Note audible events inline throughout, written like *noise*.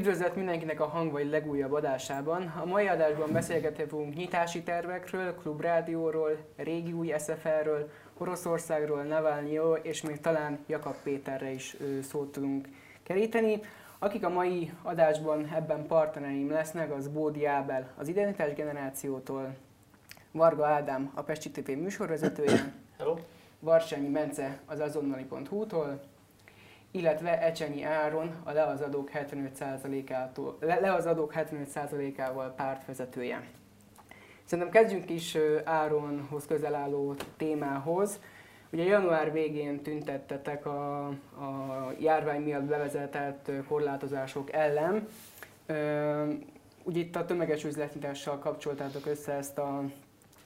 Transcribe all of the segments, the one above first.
Üdvözlet mindenkinek a hang vagy legújabb adásában. A mai adásban beszélgetni fogunk nyitási tervekről, klubrádióról, régi új SFR-ről, Oroszországról, Navalnyó és még talán Jakab Péterre is szót tudunk keríteni. Akik a mai adásban ebben partnereim lesznek, az Bódi Ábel az Identitás Generációtól, Varga Ádám a Pesti TV műsorvezetője, Hello. Varsányi Bence az azonnali.hu-tól, illetve Ecsenyi Áron a leazadók 75%-ától, le, leazadók 75%-ával pártvezetője. Szerintem kezdjünk is Áronhoz közel álló témához. Ugye január végén tüntettetek a, a járvány miatt bevezetett korlátozások ellen. Ugye itt a tömeges üzletnyitással kapcsoltátok össze ezt a,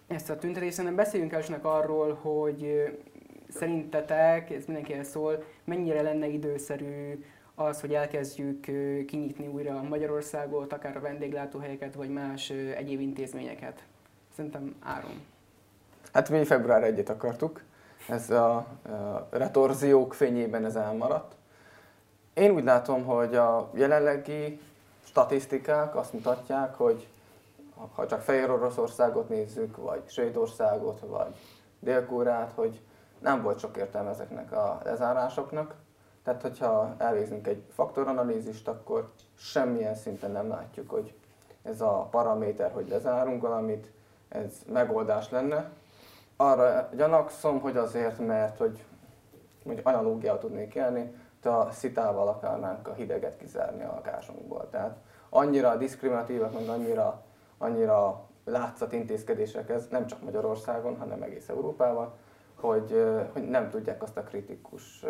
ezt a tüntetést. Szerintem beszéljünk elsőnek arról, hogy szerintetek, ez mindenkihez szól, mennyire lenne időszerű az, hogy elkezdjük kinyitni újra Magyarországot, akár a vendéglátóhelyeket, vagy más egyéb intézményeket? Szerintem áron. Hát mi február 1 akartuk, ez a, retorziók fényében ez elmaradt. Én úgy látom, hogy a jelenlegi statisztikák azt mutatják, hogy ha csak Fehér Oroszországot nézzük, vagy Svédországot, vagy dél hogy nem volt sok értelme ezeknek a lezárásoknak. Tehát, hogyha elvégzünk egy faktoranalízist, akkor semmilyen szinten nem látjuk, hogy ez a paraméter, hogy lezárunk valamit, ez megoldás lenne. Arra gyanakszom, hogy azért, mert hogy mondjuk analógiát tudnék élni, a szitával akarnánk a hideget kizárni a lakásunkból. Tehát annyira diszkriminatívak, meg annyira, annyira látszat intézkedések ez nem csak Magyarországon, hanem egész Európában, hogy, hogy nem tudják azt a kritikus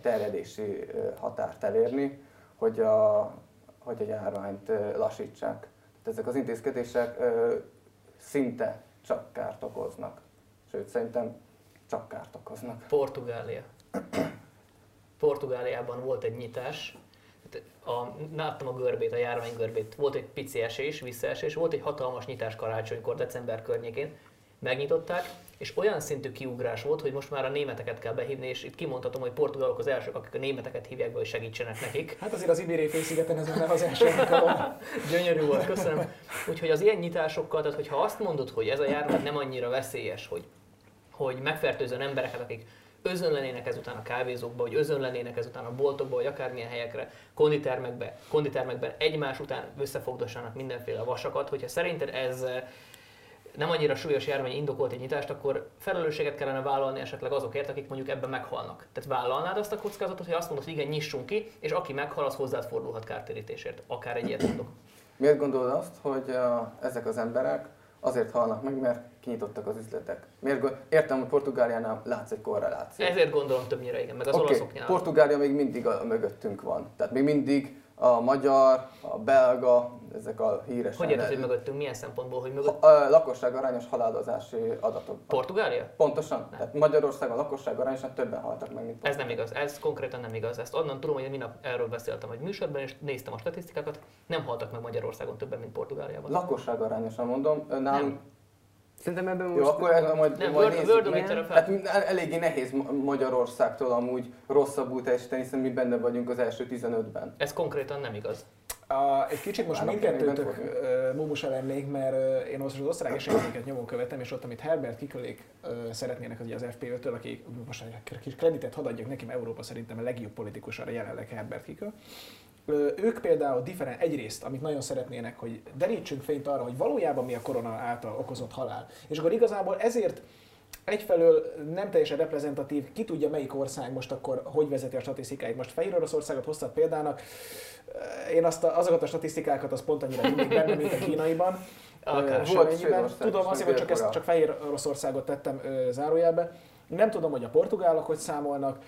terjedési határt elérni, hogy a, hogy a járványt lassítsák. Tehát ezek az intézkedések szinte csak kárt okoznak. Sőt, szerintem csak kárt okoznak. Portugália. Portugáliában volt egy nyitás, a, láttam a görbét, a járvány görbét, volt egy pici esés, visszaesés, volt egy hatalmas nyitás karácsonykor, december környékén, megnyitották, és olyan szintű kiugrás volt, hogy most már a németeket kell behívni, és itt kimondhatom, hogy portugálok az elsők, akik a németeket hívják be, hogy segítsenek nekik. Hát azért az Ibéré félszigeten ez nem az első *laughs* Gyönyörű volt, köszönöm. Úgyhogy az ilyen nyitásokkal, tehát hogyha azt mondod, hogy ez a járvány nem annyira veszélyes, hogy, hogy megfertőzön embereket, akik özönlenének ezután a kávézókba, hogy özönlenének ezután a boltokba, vagy akármilyen helyekre, konditermekbe, konditermekben egymás után összefogdossanak mindenféle vasakat, hogyha szerinted ez nem annyira súlyos járvány indokolt egy nyitást, akkor felelősséget kellene vállalni esetleg azokért, akik mondjuk ebben meghalnak. Tehát vállalnád azt a kockázatot, hogy azt mondod, hogy igen, nyissunk ki, és aki meghal, az hozzád fordulhat kártérítésért. Akár egy ilyet mondok. Miért gondolod azt, hogy a, ezek az emberek azért halnak meg, mert kinyitottak az üzletek? Miért, értem, hogy Portugáliánál látsz egy korrelációt. Ezért gondolom többnyire, igen, meg az okay. olaszoknál. Portugália még mindig a, a mögöttünk van. Tehát még mindig a magyar, a belga, ezek a híres... Hogy érted, hogy mögöttünk? Milyen szempontból, hogy mögött? A, lakosság arányos halálozási adatok. Portugália? Pontosan. Nem. Tehát Magyarországon a lakosság arányosan többen haltak meg, mint Ez nem igaz, ez konkrétan nem igaz. Ezt onnan tudom, hogy minap erről beszéltem egy műsorban, és néztem a statisztikákat, nem haltak meg Magyarországon többen, mint Portugáliában. Lakosság arányosan mondom, nálunk nem. Szerintem ebben most... Jó, akkor ez majd, nem, majd Word, nézzük Hát eléggé nehéz Magyarországtól amúgy rosszabbul teljesíteni, hiszen mi benne vagyunk az első 15-ben. Ez konkrétan nem igaz. A, egy kicsit most mindkettőtök mómusa lennék, mert én most az osztrák eseményeket nyomon követem, és ott, amit Herbert Kikölék szeretnének az, az FP5-től, aki most egy kis kreditet hadd adjak neki, mert Európa szerintem a legjobb politikus arra jelenleg Herbert Kikö. Ők például different, egyrészt, amit nagyon szeretnének, hogy derítsünk fényt arra, hogy valójában mi a korona által okozott halál. És akkor igazából ezért egyfelől nem teljesen reprezentatív, ki tudja melyik ország most akkor hogy vezeti a statisztikáit. Most Fehér Oroszországot hoztad példának, én azt a, azokat a statisztikákat az pont annyira mindig benne, mint a kínaiban. Akár Volt Tudom, azért, hogy csak, ezt, csak Fehér Oroszországot tettem zárójelbe. Nem tudom, hogy a portugálok hogy számolnak,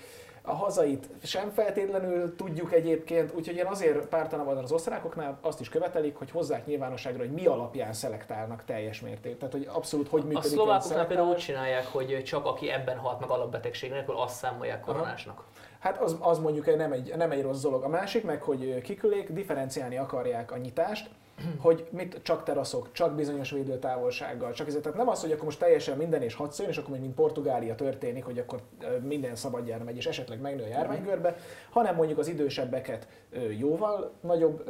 a hazait sem feltétlenül tudjuk egyébként, úgyhogy én azért pártanában az osztrákoknál azt is követelik, hogy hozzák nyilvánosságra, hogy mi alapján szelektálnak teljes mértékben. Tehát, hogy abszolút hogy működik. A szlovákoknál például úgy csinálják, hogy csak aki ebben halt meg alapbetegség nélkül, azt számolják koronásnak. Aha. Hát az, az mondjuk nem egy, nem egy rossz dolog. A másik meg, hogy kikülék, differenciálni akarják a nyitást, *clears throat* hogy mit, csak teraszok, csak bizonyos védőtávolsággal, csak ezért, tehát nem az, hogy akkor most teljesen minden és hadd és akkor mint Portugália történik, hogy akkor minden szabadjára megy, és esetleg megnő a járványgörbe, hanem mondjuk az idősebbeket jóval nagyobb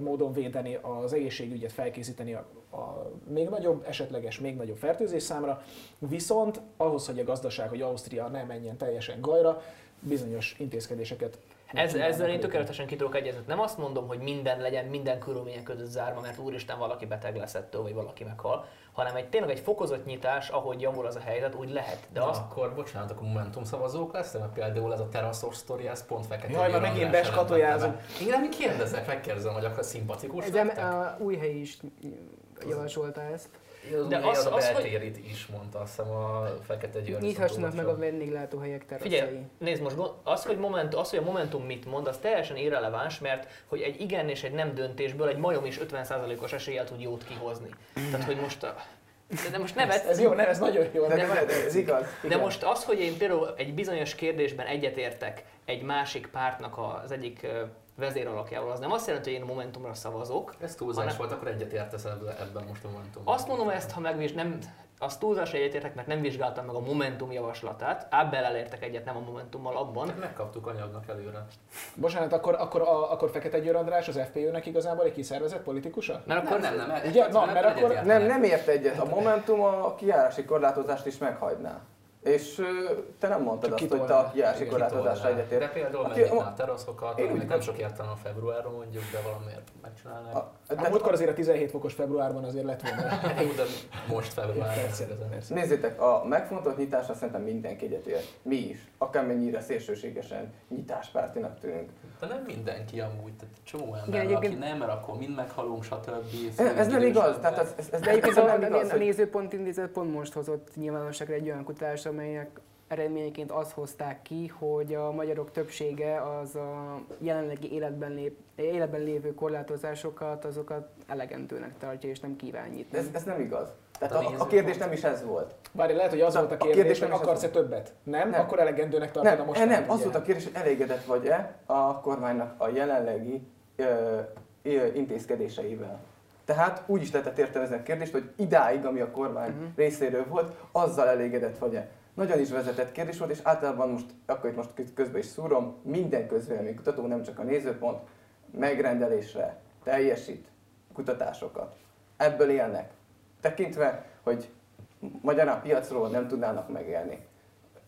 módon védeni, az egészségügyet felkészíteni a, a még nagyobb, esetleges, még nagyobb fertőzés számra, viszont ahhoz, hogy a gazdaság, hogy Ausztria ne menjen teljesen gajra, bizonyos intézkedéseket ez, ezzel én tökéletesen ki tudok egyezni. Nem azt mondom, hogy minden legyen minden körülmények között zárva, mert úristen valaki beteg lesz ettől, vagy valaki meghal, hanem egy tényleg egy fokozott nyitás, ahogy javul az a helyzet, úgy lehet. De Na, azt... akkor bocsánat, akkor Momentum szavazók lesz, mert például ez a teraszos sztori, ez pont fekete. Jaj, már megint beskatojázom. Én nem kérdezek, megkérdezem, hogy akkor szimpatikus Ez a új hely is javasolta ezt. De az, az, a beltérit hogy... is mondta, azt hiszem a Fekete Győr. Nyithassanak meg a vendéglátóhelyek teraszai. Figyelj, nézd most, az, hogy, moment, az, hogy a Momentum mit mond, az teljesen irreleváns, mert hogy egy igen és egy nem döntésből egy majom is 50%-os eséllyel tud jót kihozni. Tehát, hogy most a, de most nevet... Ez jó, nem, ez nagyon jó. De, de, de ez igaz. De most az, hogy én például egy bizonyos kérdésben egyetértek egy másik pártnak az egyik vezéralakjával. Az nem azt jelenti, hogy én a Momentumra szavazok. Ez túlzás hanem... volt, akkor egyetértesz ebben most a Momentumban. Azt mondom ezt, ha megvizs, nem, az túlzás egyetértek, mert nem vizsgáltam meg a Momentum javaslatát. Ábbel elértek egyet, nem a Momentummal abban. Csak megkaptuk anyagnak előre. Bocsánat, akkor, akkor, a, akkor Fekete Győr András az FPÖ-nek igazából egy kiszervezett politikusa? Mert akkor nem, nem, nem. Ugye, na, mert akkor nem, nem ért egyet. A Momentum a kijárási korlátozást is meghagyná. És te nem mondtad Csak azt, hogy te a kiási korlátozásra egyetért. De például Aki, megnyitná a teraszokat, aminek nem sok értelme a februárban mondjuk, de valamiért megcsinálnák. A, de hát múltkor azért a 17 fokos februárban azért lett volna. *laughs* de most februárban. Nézzétek, a megfontolt nyitásra szerintem mindenki egyetért. Mi is. Akármennyire szélsőségesen nyitáspártinak tűnünk. De nem mindenki amúgy, tehát csomó ember, Igen, aki nem, mert akkor mind meghalunk, stb. Ez, ez nem igaz, tehát ez, ez, ez de nem igaz. A nézőpont intézet pont most hozott nyilvánosságra egy olyan kutatás, amelyek eredményeként azt hozták ki, hogy a magyarok többsége az a jelenlegi életben, lép, életben lévő korlátozásokat, azokat elegendőnek tartja, és nem kíván nyitni. Ez, ez nem igaz. Tehát a, a kérdés nem is ez volt. Bár lehet, hogy az volt a kérdés, a kérdés hogy akarsz-e többet? Nem? nem? Akkor elegendőnek tartod nem, a most. Nem, az volt a kérdés, hogy elégedett vagy-e a kormánynak a jelenlegi ö, ö, intézkedéseivel. Tehát úgy is lehetett értelmezni a kérdést, hogy idáig, ami a kormány uh-huh. részéről volt, azzal elégedett vagy-e. Nagyon is vezetett kérdés volt, és általában most, akkor itt most közben is szúrom, minden közvéleménykutató, nem csak a nézőpont, megrendelésre teljesít kutatásokat. Ebből élnek. Tekintve, hogy magyar a piacról nem tudnának megélni.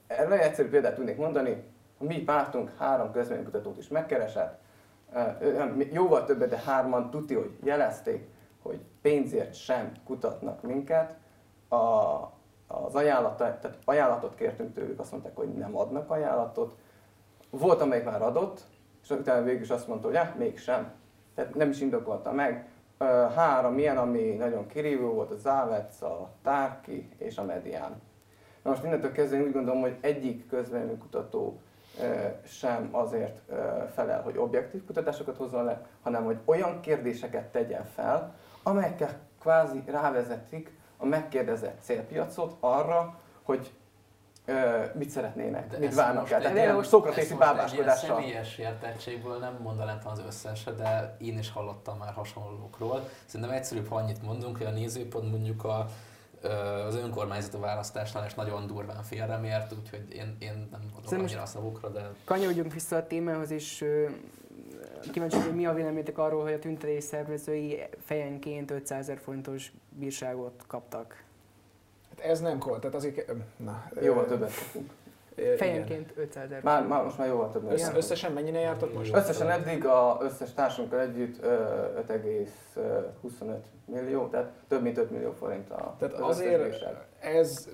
Erre egy egyszerű példát tudnék mondani, a mi pártunk három közvéleménykutatót is megkeresett, jóval többet, de hárman tuti, hogy jelezték, hogy pénzért sem kutatnak minket. A, az ajánlat, tehát ajánlatot kértünk tőlük, azt mondták, hogy nem adnak ajánlatot. Volt, amelyik már adott, és utána végül is azt mondta, hogy ja, mégsem. Tehát nem is indokolta meg. Három ilyen, ami nagyon kirívó volt, a Závec, a Tárki és a Medián. Na most innentől kezdve én úgy gondolom, hogy egyik közvéleménykutató sem azért felel, hogy objektív kutatásokat hozzon le, hanem hogy olyan kérdéseket tegyen fel, amelyekkel kvázi rávezetik a megkérdezett célpiacot arra, hogy ö, mit szeretnének, De mit várnak el. Tehát ilyen szokratészi bábáskodással. személyes értettségből nem mondanám az összeset, de én is hallottam már hasonlókról. Szerintem egyszerűbb, ha annyit mondunk, hogy a nézőpont mondjuk a az önkormányzati választásnál is nagyon durván félremért, úgyhogy én, én nem adom annyira a szavukra, de... Kanyarodjunk vissza a témához, és kíváncsi, hogy mi a véleményetek arról, hogy a tüntetés szervezői fejenként 500 ezer forintos bírságot kaptak. Hát ez nem kol, tehát azért... Na, jóval többet kapunk. Fejenként 500 ezer. Már, már most már jóval több. Össze, összesen mennyire jártok most? Összesen eddig a összes társunkkal együtt 5,25 millió, tehát több mint 5 millió forint a Tehát azért ez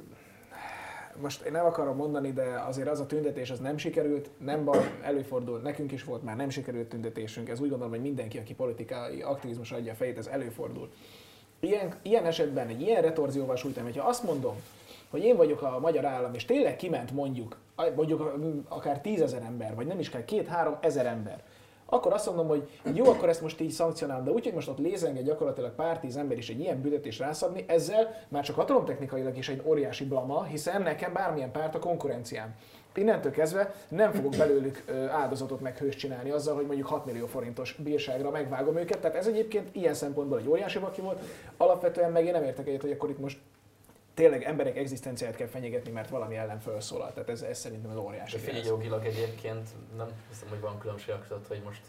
most én nem akarom mondani, de azért az a tüntetés az nem sikerült, nem baj, előfordul, nekünk is volt már nem sikerült tüntetésünk, ez úgy gondolom, hogy mindenki, aki politikai aktivizmus adja a fejét, ez előfordul. Ilyen, ilyen esetben egy ilyen retorzióval sújtom, hogyha azt mondom, hogy én vagyok a magyar állam, és tényleg kiment mondjuk, mondjuk akár tízezer ember, vagy nem is kell, két-három ezer ember, akkor azt mondom, hogy jó, akkor ezt most így szankcionálom, de úgy, hogy most ott lézenge gyakorlatilag pár tíz ember is egy ilyen büntetés rászabni, ezzel már csak hatalomtechnikailag is egy óriási blama, hiszen nekem bármilyen párt a konkurenciám. innentől kezdve nem fogok belőlük áldozatot meg hős csinálni azzal, hogy mondjuk 6 millió forintos bírságra megvágom őket. Tehát ez egyébként ilyen szempontból egy óriási vaki volt. Alapvetően meg én nem értek egyet, hogy akkor itt most tényleg emberek egzisztenciáját kell fenyegetni, mert valami ellen felszólal. Tehát ez, ez szerintem az óriási. Figyelj, jogilag egyébként nem hiszem, hogy van különbség között, hogy most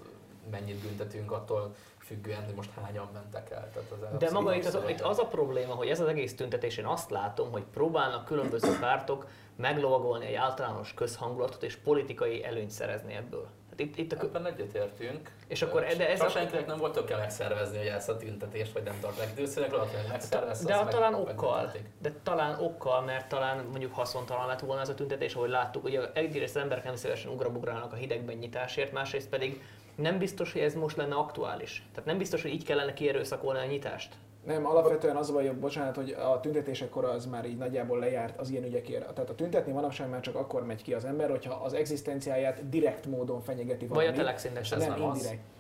mennyit büntetünk attól függően, hogy most hányan mentek el. Tehát az De maga itt az, itt az a probléma, hogy ez az egész tüntetés, én azt látom, hogy próbálnak különböző pártok meglovagolni egy általános közhangulatot és politikai előnyt szerezni ebből. Hát itt, itt a... Ebben egyetértünk. És akkor, de ez senkinek nem volt kell megszervezni, hogy ezt a tüntetést, vagy nem tartják időszűnek, valakinek megszervezte. De, de talán okkal, de talán okkal, mert talán mondjuk haszontalan lett volna ez a tüntetés, ahogy láttuk. Ugye egyrészt az emberek nem szívesen ugrabugrálnak a hidegben nyitásért, másrészt pedig nem biztos, hogy ez most lenne aktuális. Tehát nem biztos, hogy így kellene kierőszakolni a nyitást. Nem, alapvetően az a baj, bocsánat, hogy a tüntetésekor az már így nagyjából lejárt az ilyen ügyekért. Tehát a tüntetni manapság már csak akkor megy ki az ember, hogyha az egzisztenciáját direkt módon fenyegeti valami. Vagy a telexindes, ez nem, nem indirekt. Az.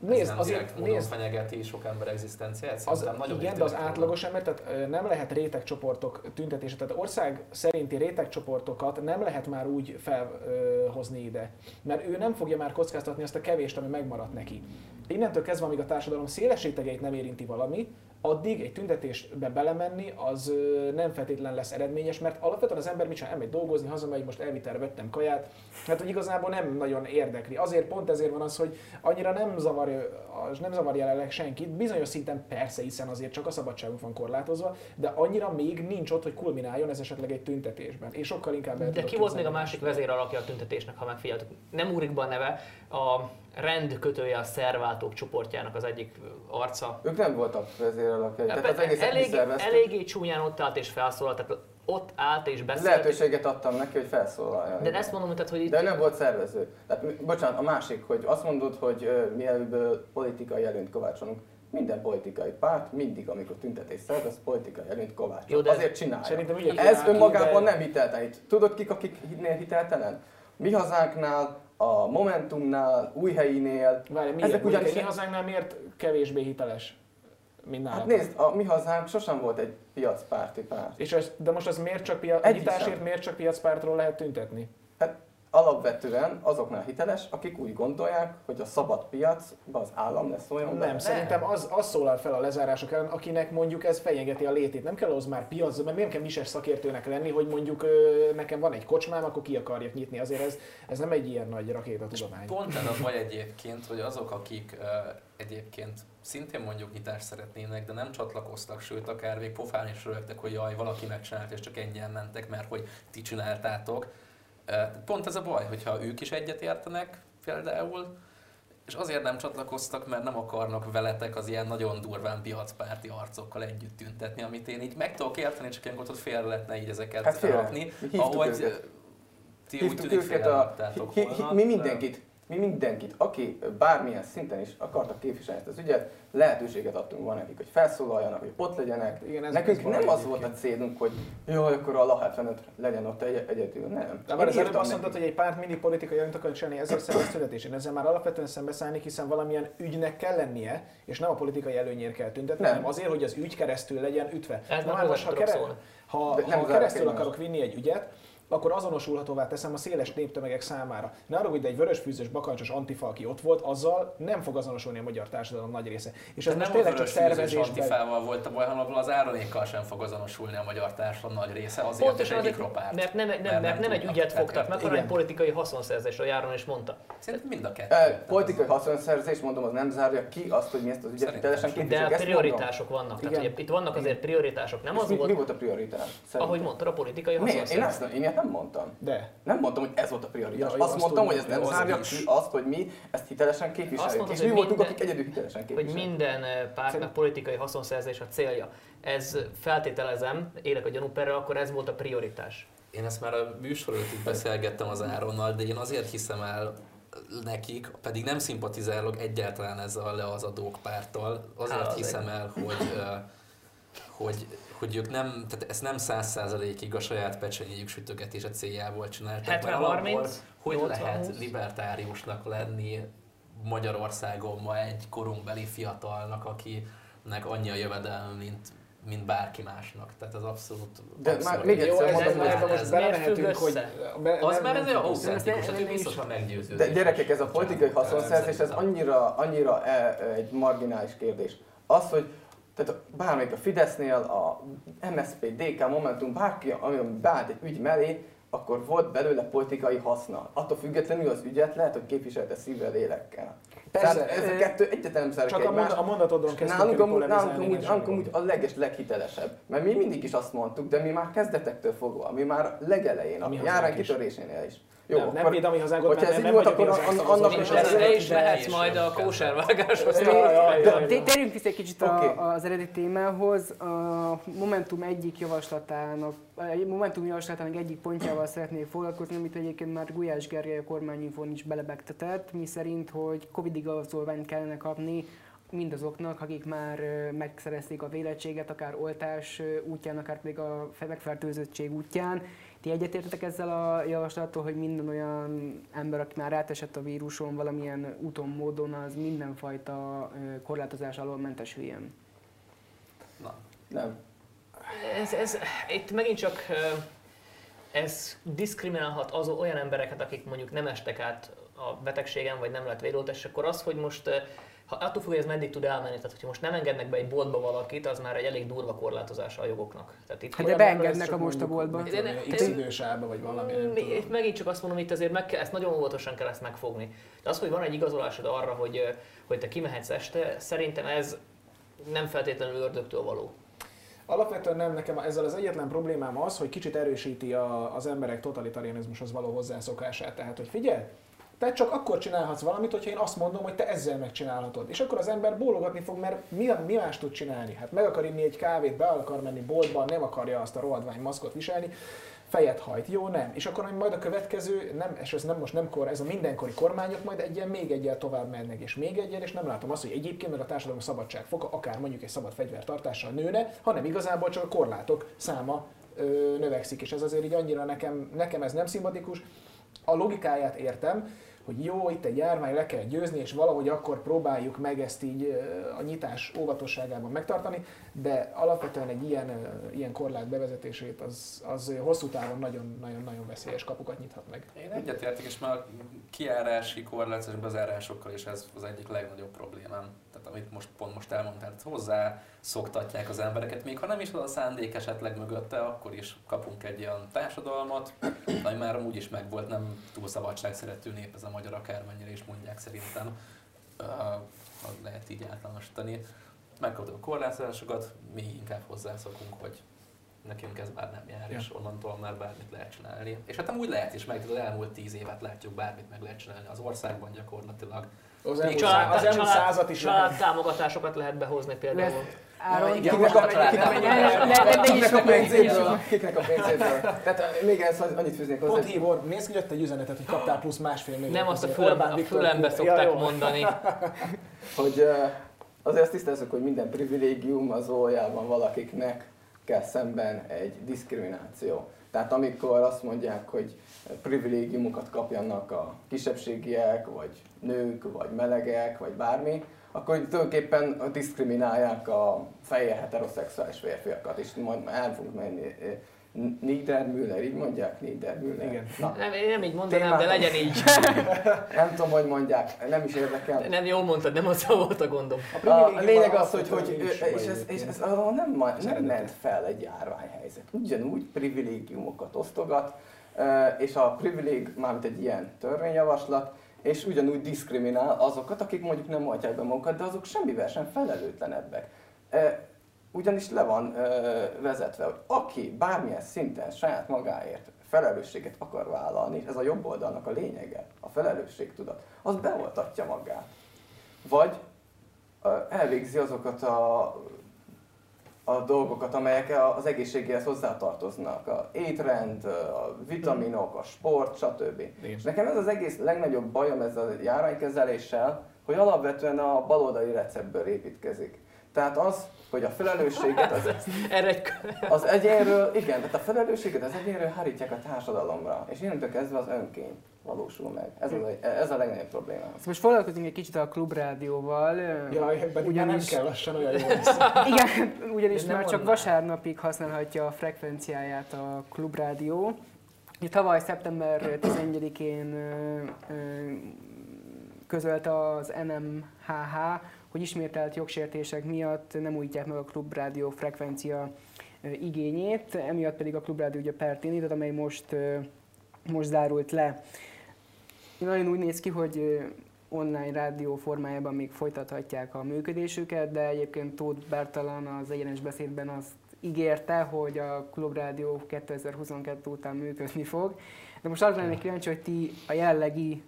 Nézd, azért nézd, fenyegeti sok ember egzisztenciát, az, nagyon igen, de az átlagos ember, tehát nem lehet rétegcsoportok tüntetése, tehát ország szerinti rétegcsoportokat nem lehet már úgy felhozni ide, mert ő nem fogja már kockáztatni azt a kevést, ami megmaradt neki. Innentől kezdve, amíg a társadalom széles rétegeit nem érinti valami, addig egy tüntetésbe belemenni, az nem feltétlen lesz eredményes, mert alapvetően az ember mit csinál, elmegy dolgozni, hazamegy, most elvitelre vettem kaját, hát hogy igazából nem nagyon érdekli. Azért pont ezért van az, hogy annyira nem zavarja, nem zavar jelenleg senkit, bizonyos szinten persze, hiszen azért csak a szabadságunk van korlátozva, de annyira még nincs ott, hogy kulmináljon ez esetleg egy tüntetésben. És sokkal inkább De ki volt még a másik vezér alakja a tüntetésnek, ha megfigyeltük? Nem úrik be a neve, a rend kötője a szerváltók csoportjának az egyik arca. Ők nem voltak vezéralakjai, tehát az egész elég, eléggé csúnyán ott állt és felszólalt, tehát ott állt és beszélt. Lehetőséget adtam neki, hogy felszólaljon. De ezt mondom, tehát, hogy itt... De nem volt szervező. Tehát, bocsánat, a másik, hogy azt mondod, hogy uh, mielőbb politikai előnyt kovácsolunk. Minden politikai párt mindig, amikor tüntetés szervez, politikai előnyt kovácsol. Jó, de Azért csinálja. Szerintem Ez önmagában de... nem hiteltelen. Tudod kik, akiknél hiteltelen? Mi hazánknál a Momentumnál, Újhelyinél. Várj, miért? Ezek ugyanis... Mi hazánknál miért kevésbé hiteles? Mint hát nézd, a mi hazánk sosem volt egy piacpárti párt. És ez, de most az miért csak piac, nyitásért miért csak piacpártról lehet tüntetni? Alapvetően azoknál hiteles, akik úgy gondolják, hogy a szabad piacban az állam lesz olyan. Nem, bele. szerintem az, az szólal fel a lezárások ellen, akinek mondjuk ez fenyegeti a létét. Nem kell az már piac, mert nem kell mises szakértőnek lenni, hogy mondjuk nekem van egy kocsmám, akkor ki akarjak nyitni. Azért ez, ez nem egy ilyen nagy tudomány. Pont ez a baj egyébként, hogy azok, akik uh, egyébként szintén mondjuk nyitást szeretnének, de nem csatlakoztak, sőt akár még pofán is rögtek, hogy jaj, valaki megcsinált, és csak ennyien mentek, mert hogy ti csináltátok Pont ez a baj, hogyha ők is egyet értenek például, és azért nem csatlakoztak, mert nem akarnak veletek az ilyen nagyon durván piacpárti arcokkal együtt tüntetni, amit én így meg tudok érteni, csak ilyenkor ott félre lehetne így ezeket hát felrakni, ahogy őket. ti úgy tűnik őket a, hi, Mi mindenkit, mi mindenkit, aki bármilyen szinten is akartak képviselni ezt az ügyet, lehetőséget adtunk volna nekik, hogy felszólaljanak, hogy ott legyenek. Igen, ez Nekünk nem az volt a célunk, hogy jó, akkor a LA 75 legyen ott egy, egyedül, nem. De már az előbb azt mondtad, hogy egy párt mindig politikai jelent akar csinálni, ezért szervez születésén. Ezzel már alapvetően szembeszállni, hiszen valamilyen ügynek kell lennie, és nem a politikai előnyért kell tüntetni, nem. hanem azért, hogy az ügy keresztül legyen ütve. Ez Na, már most, ha, kere, ha, ha keresztül akarok vinni egy ügyet, akkor azonosulhatóvá teszem a széles néptömegek számára. Ne arra, hogy egy vörösfűzős, bakancsos antifa, aki ott volt, azzal nem fog azonosulni a magyar társadalom nagy része. És ez most tényleg csak szervezés. antifával volt a baj, hanem az áronékkal sem fog azonosulni a magyar társadalom nagy része, azért Pontosan egy mikropárt. Mert nem, nem, mert, mert nem egy ügyet fogtak meg, hanem egy politikai a járon is mondta. Szerintem mind a kettő. E, politikai haszonszerzés, mondom, az nem zárja ki azt, hogy mi ezt az ügyet hitelesen képviseljük. De prioritások vannak. Tehát, itt vannak azért prioritások. Nem az volt, mi volt a prioritás? Ahogy mondtad, a politikai haszonszerzés. Én nem mondtam. De. Nem mondtam, hogy ez volt a prioritás. Ja, azt, azt mondtam, hogy ez nem zárja ki azt, hogy mi ezt hitelesen képviseljük. Mondtad, és mi voltunk, akik egyedül hitelesen képviseljük. Hogy minden eh, pártnak politikai haszonszerzés a célja. Ez feltételezem, élek a gyanúperrel, akkor ez volt a prioritás. Én ezt már a műsor előtt beszélgettem az Áronnal, de én azért hiszem el nekik, pedig nem szimpatizálok egyáltalán ezzel a le az adók párttal, azért Há, hiszem el, hogy, eh, hogy hogy ők nem, tehát ezt nem száz százalékig a saját pecsenyéjük sütögetése céljából csinálták. 70-30? Hogy 80 lehet libertáriusnak lenni Magyarországon ma egy korunkbeli fiatalnak, akinek annyi a jövedelme, mint mint bárki másnak. Tehát az abszolút... De abszolút már még egyszer mondom, hogy ez, most belemehetünk, hogy... Be, az már ez olyan autentikus, nem, hát nem, biztosan meggyőző. De gyerekek, ez a politikai haszonszerzés, ez annyira, annyira e, egy marginális kérdés. Az, hogy tehát bármelyik a Fidesznél, a MSZP, DK, Momentum, bárki, ami beállt egy ügy mellé, akkor volt belőle politikai haszna. Attól függetlenül az ügyet lehet, hogy képviselte szívvel, lélekkel. Persze, Tehát ez a kettő egyetlen szerek Csak a, a mondatodon kezdtük nálunk, amúgy, nálunk amúgy, nálunk amúgy a leges, leghitelesebb. Mert mi mindig is azt mondtuk, de mi már kezdetektől fogva, mi már legelején, a járvány kitörésénél is. Jó, nem, nem véd a mi hazánkat, hogyha ez így volt, akkor annak is le is lehetsz majd a kóservágáshoz. Térjünk vissza egy kicsit az eredeti témához. A Momentum egyik javaslatának, Momentum javaslatának egyik pontjával szeretnék foglalkozni, amit egyébként már Gulyás Gergely a kormányinfón is belebegtetett, mi szerint, hogy Covid igazolványt kellene kapni mindazoknak, akik már megszerezték a vélettséget, akár oltás útján, akár pedig a megfertőzöttség útján, ti egyetértetek ezzel a javaslattal, hogy minden olyan ember, aki már átesett a víruson valamilyen úton, módon, az mindenfajta korlátozás alól mentesüljen? Na, nem. Ez, ez, itt megint csak ez diszkriminálhat az olyan embereket, akik mondjuk nem estek át a betegségen, vagy nem lett védoltás, akkor az, hogy most ha attól függ, hogy ez meddig tud elmenni, tehát hogyha most nem engednek be egy boltba valakit, az már egy elég durva korlátozása a jogoknak. Tehát itt hát de beengednek a most a boltba. Itt idősába, vagy valami. Itt megint csak azt mondom, itt azért meg kell, ezt nagyon óvatosan kell ezt megfogni. De az, hogy van egy igazolásod arra, hogy, hogy te kimehetsz este, szerintem ez nem feltétlenül ördögtől való. Alapvetően nem, nekem ezzel az egyetlen problémám az, hogy kicsit erősíti a, az emberek totalitarianizmushoz való hozzászokását. Tehát, hogy figyelj, te csak akkor csinálhatsz valamit, hogyha én azt mondom, hogy te ezzel megcsinálhatod. És akkor az ember bólogatni fog, mert mi, mi más tud csinálni? Hát meg akar inni egy kávét, be akar menni boltba, nem akarja azt a rohadvány maszkot viselni, fejet hajt, jó, nem. És akkor majd a következő, nem, és ez nem most nem kor, ez a mindenkori kormányok majd egyen még egyel tovább mennek, és még egyen, és nem látom azt, hogy egyébként meg a társadalom szabadság foka, akár mondjuk egy szabad fegyvertartással nőne, hanem igazából csak a korlátok száma ö, növekszik, és ez azért így annyira nekem, nekem ez nem szimpatikus. A logikáját értem, hogy jó, itt egy járvány le kell győzni, és valahogy akkor próbáljuk meg ezt így a nyitás óvatosságában megtartani, de alapvetően egy ilyen, ilyen korlát bevezetését az, az hosszú távon nagyon-nagyon veszélyes kapukat nyithat meg. Én egyetértek, és már kiárási korlátos bezárásokkal is ez az egyik legnagyobb problémám tehát amit most pont most elmondtál, hozzá szoktatják az embereket, még ha nem is az a szándék esetleg mögötte, akkor is kapunk egy olyan társadalmat, ami már amúgy is megvolt, nem túl szabadság szerető nép ez a magyar akármennyire is mondják szerintem, uh, lehet így általánosítani. Megkaptuk a korlátozásokat, mi inkább hozzászokunk, hogy nekünk ez már nem jár, ja. és onnantól már bármit lehet csinálni. És hát amúgy lehet is, meg az elmúlt tíz évet látjuk, bármit meg lehet csinálni az országban gyakorlatilag. Az elmúlt, család, az elmúlt százat is család támogatásokat lehet behozni például. Áron, kiknek a pénzéből? Kiknek a pénzéből? Tehát még ezt annyit fűznék hozzá. Pont hívor, nézd ki jött egy üzenetet, hogy kaptál plusz másfél millió. Nem azt a, fülem, a fülembe szokták mondani. Hogy azért azt tisztázzuk, hogy minden privilégium az valójában valakiknek kell szemben egy diszkrimináció. Tehát amikor azt mondják, hogy privilégiumokat kapjanak a kisebbségiek, vagy nők, vagy melegek, vagy bármi, akkor tulajdonképpen diszkriminálják a fehér heteroszexuális férfiakat, és majd el fogunk menni Niedermüller, így mondják? Niedermüller. Igen. Na. Nem, én nem így mondanám, Témát, de legyen így. *laughs* nem tudom, hogy mondják, nem is érdekel. Nem, jól mondtad, nem az volt a gondom. A, a lényeg az, hogy, hogy és ez, és ez nem, nem ment fel egy járványhelyzet. Ugyanúgy privilégiumokat osztogat, és a privilég, mármint egy ilyen törvényjavaslat, és ugyanúgy diszkriminál azokat, akik mondjuk nem mondják be magukat, de azok semmivel sem felelőtlenebbek. Ugyanis le van vezetve, hogy aki bármilyen szinten saját magáért felelősséget akar vállalni, ez a jobb oldalnak a lényege, a felelősségtudat, az beoltatja magát. Vagy elvégzi azokat a a dolgokat, amelyek az egészségéhez hozzátartoznak. A étrend, a vitaminok, a sport, stb. És nekem ez az egész legnagyobb bajom ez a járványkezeléssel, hogy alapvetően a baloldali receptből építkezik. Tehát az, hogy a felelősséget az, *laughs* az egyénről, igen, tehát a felelősséget az egyénről hárítják a társadalomra, és innentől kezdve az önkény. Valósul meg. Ez, az, ez a legnagyobb probléma. Szóval most foglalkozunk egy kicsit a klubrádióval. Jaj, ugyanis... nem kell lassan olyan jó *laughs* Igen, ugyanis már csak vasárnapig használhatja a frekvenciáját a klubrádió. Tavaly szeptember 11-én közölte az NMHH, hogy ismételt jogsértések miatt nem újítják meg a klubrádió frekvencia igényét, emiatt pedig a klubrádió ugye pert indított, amely most, most zárult le. Nagyon úgy néz ki, hogy online rádió formájában még folytathatják a működésüket, de egyébként Tóth Bertalan az egyenes beszédben azt ígérte, hogy a Klubrádió 2022 után működni fog. De most arra lennék kíváncsi, hogy ti a jelenlegi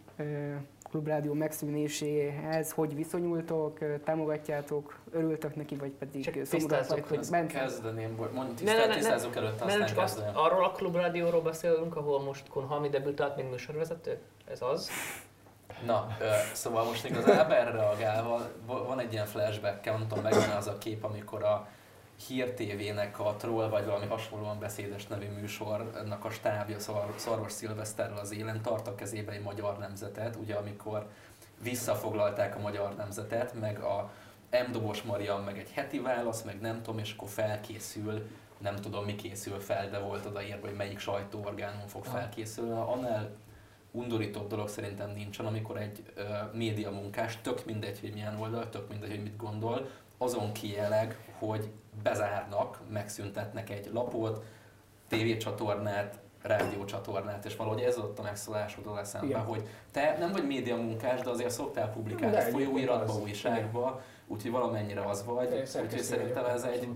klubrádió megszűnéséhez hogy viszonyultok, támogatjátok, örültök neki, vagy pedig szomorúak vagytok? Hogy kezdeném, mondj, tisztelt, ne, ne, tisztázzuk előtt, aztán nem csak azt, arról a klubrádióról beszélünk, ahol most Kunhalmi debütált, mint műsorvezető? Ez az? Na, ö, szóval most igazából erre reagálva, van egy ilyen flashback nem tudom, megvan az a kép, amikor a Hír TV-nek a Troll vagy valami hasonlóan beszédes nevű műsornak a stábja Szarvas Szilveszterrel az élen tart a kezébe egy magyar nemzetet, ugye amikor visszafoglalták a magyar nemzetet, meg a M. Dobos Marian meg egy heti válasz, meg nem tudom, és akkor felkészül, nem tudom mi készül fel, de volt odaírva, hogy melyik sajtóorgánum fog felkészülni. Annál undorítóbb dolog szerintem nincsen, amikor egy ö, média munkás, tök mindegy, hogy milyen oldal, tök mindegy, hogy mit gondol, azon kijeleg, hogy bezárnak, megszüntetnek egy lapot, tévécsatornát, rádiócsatornát, és valahogy ez ott a megszólásod a eszembe, hogy te nem vagy média munkás, de azért szoktál publikálni folyóiratba, újságba, úgyhogy valamennyire az vagy, úgyhogy szerintem ez egy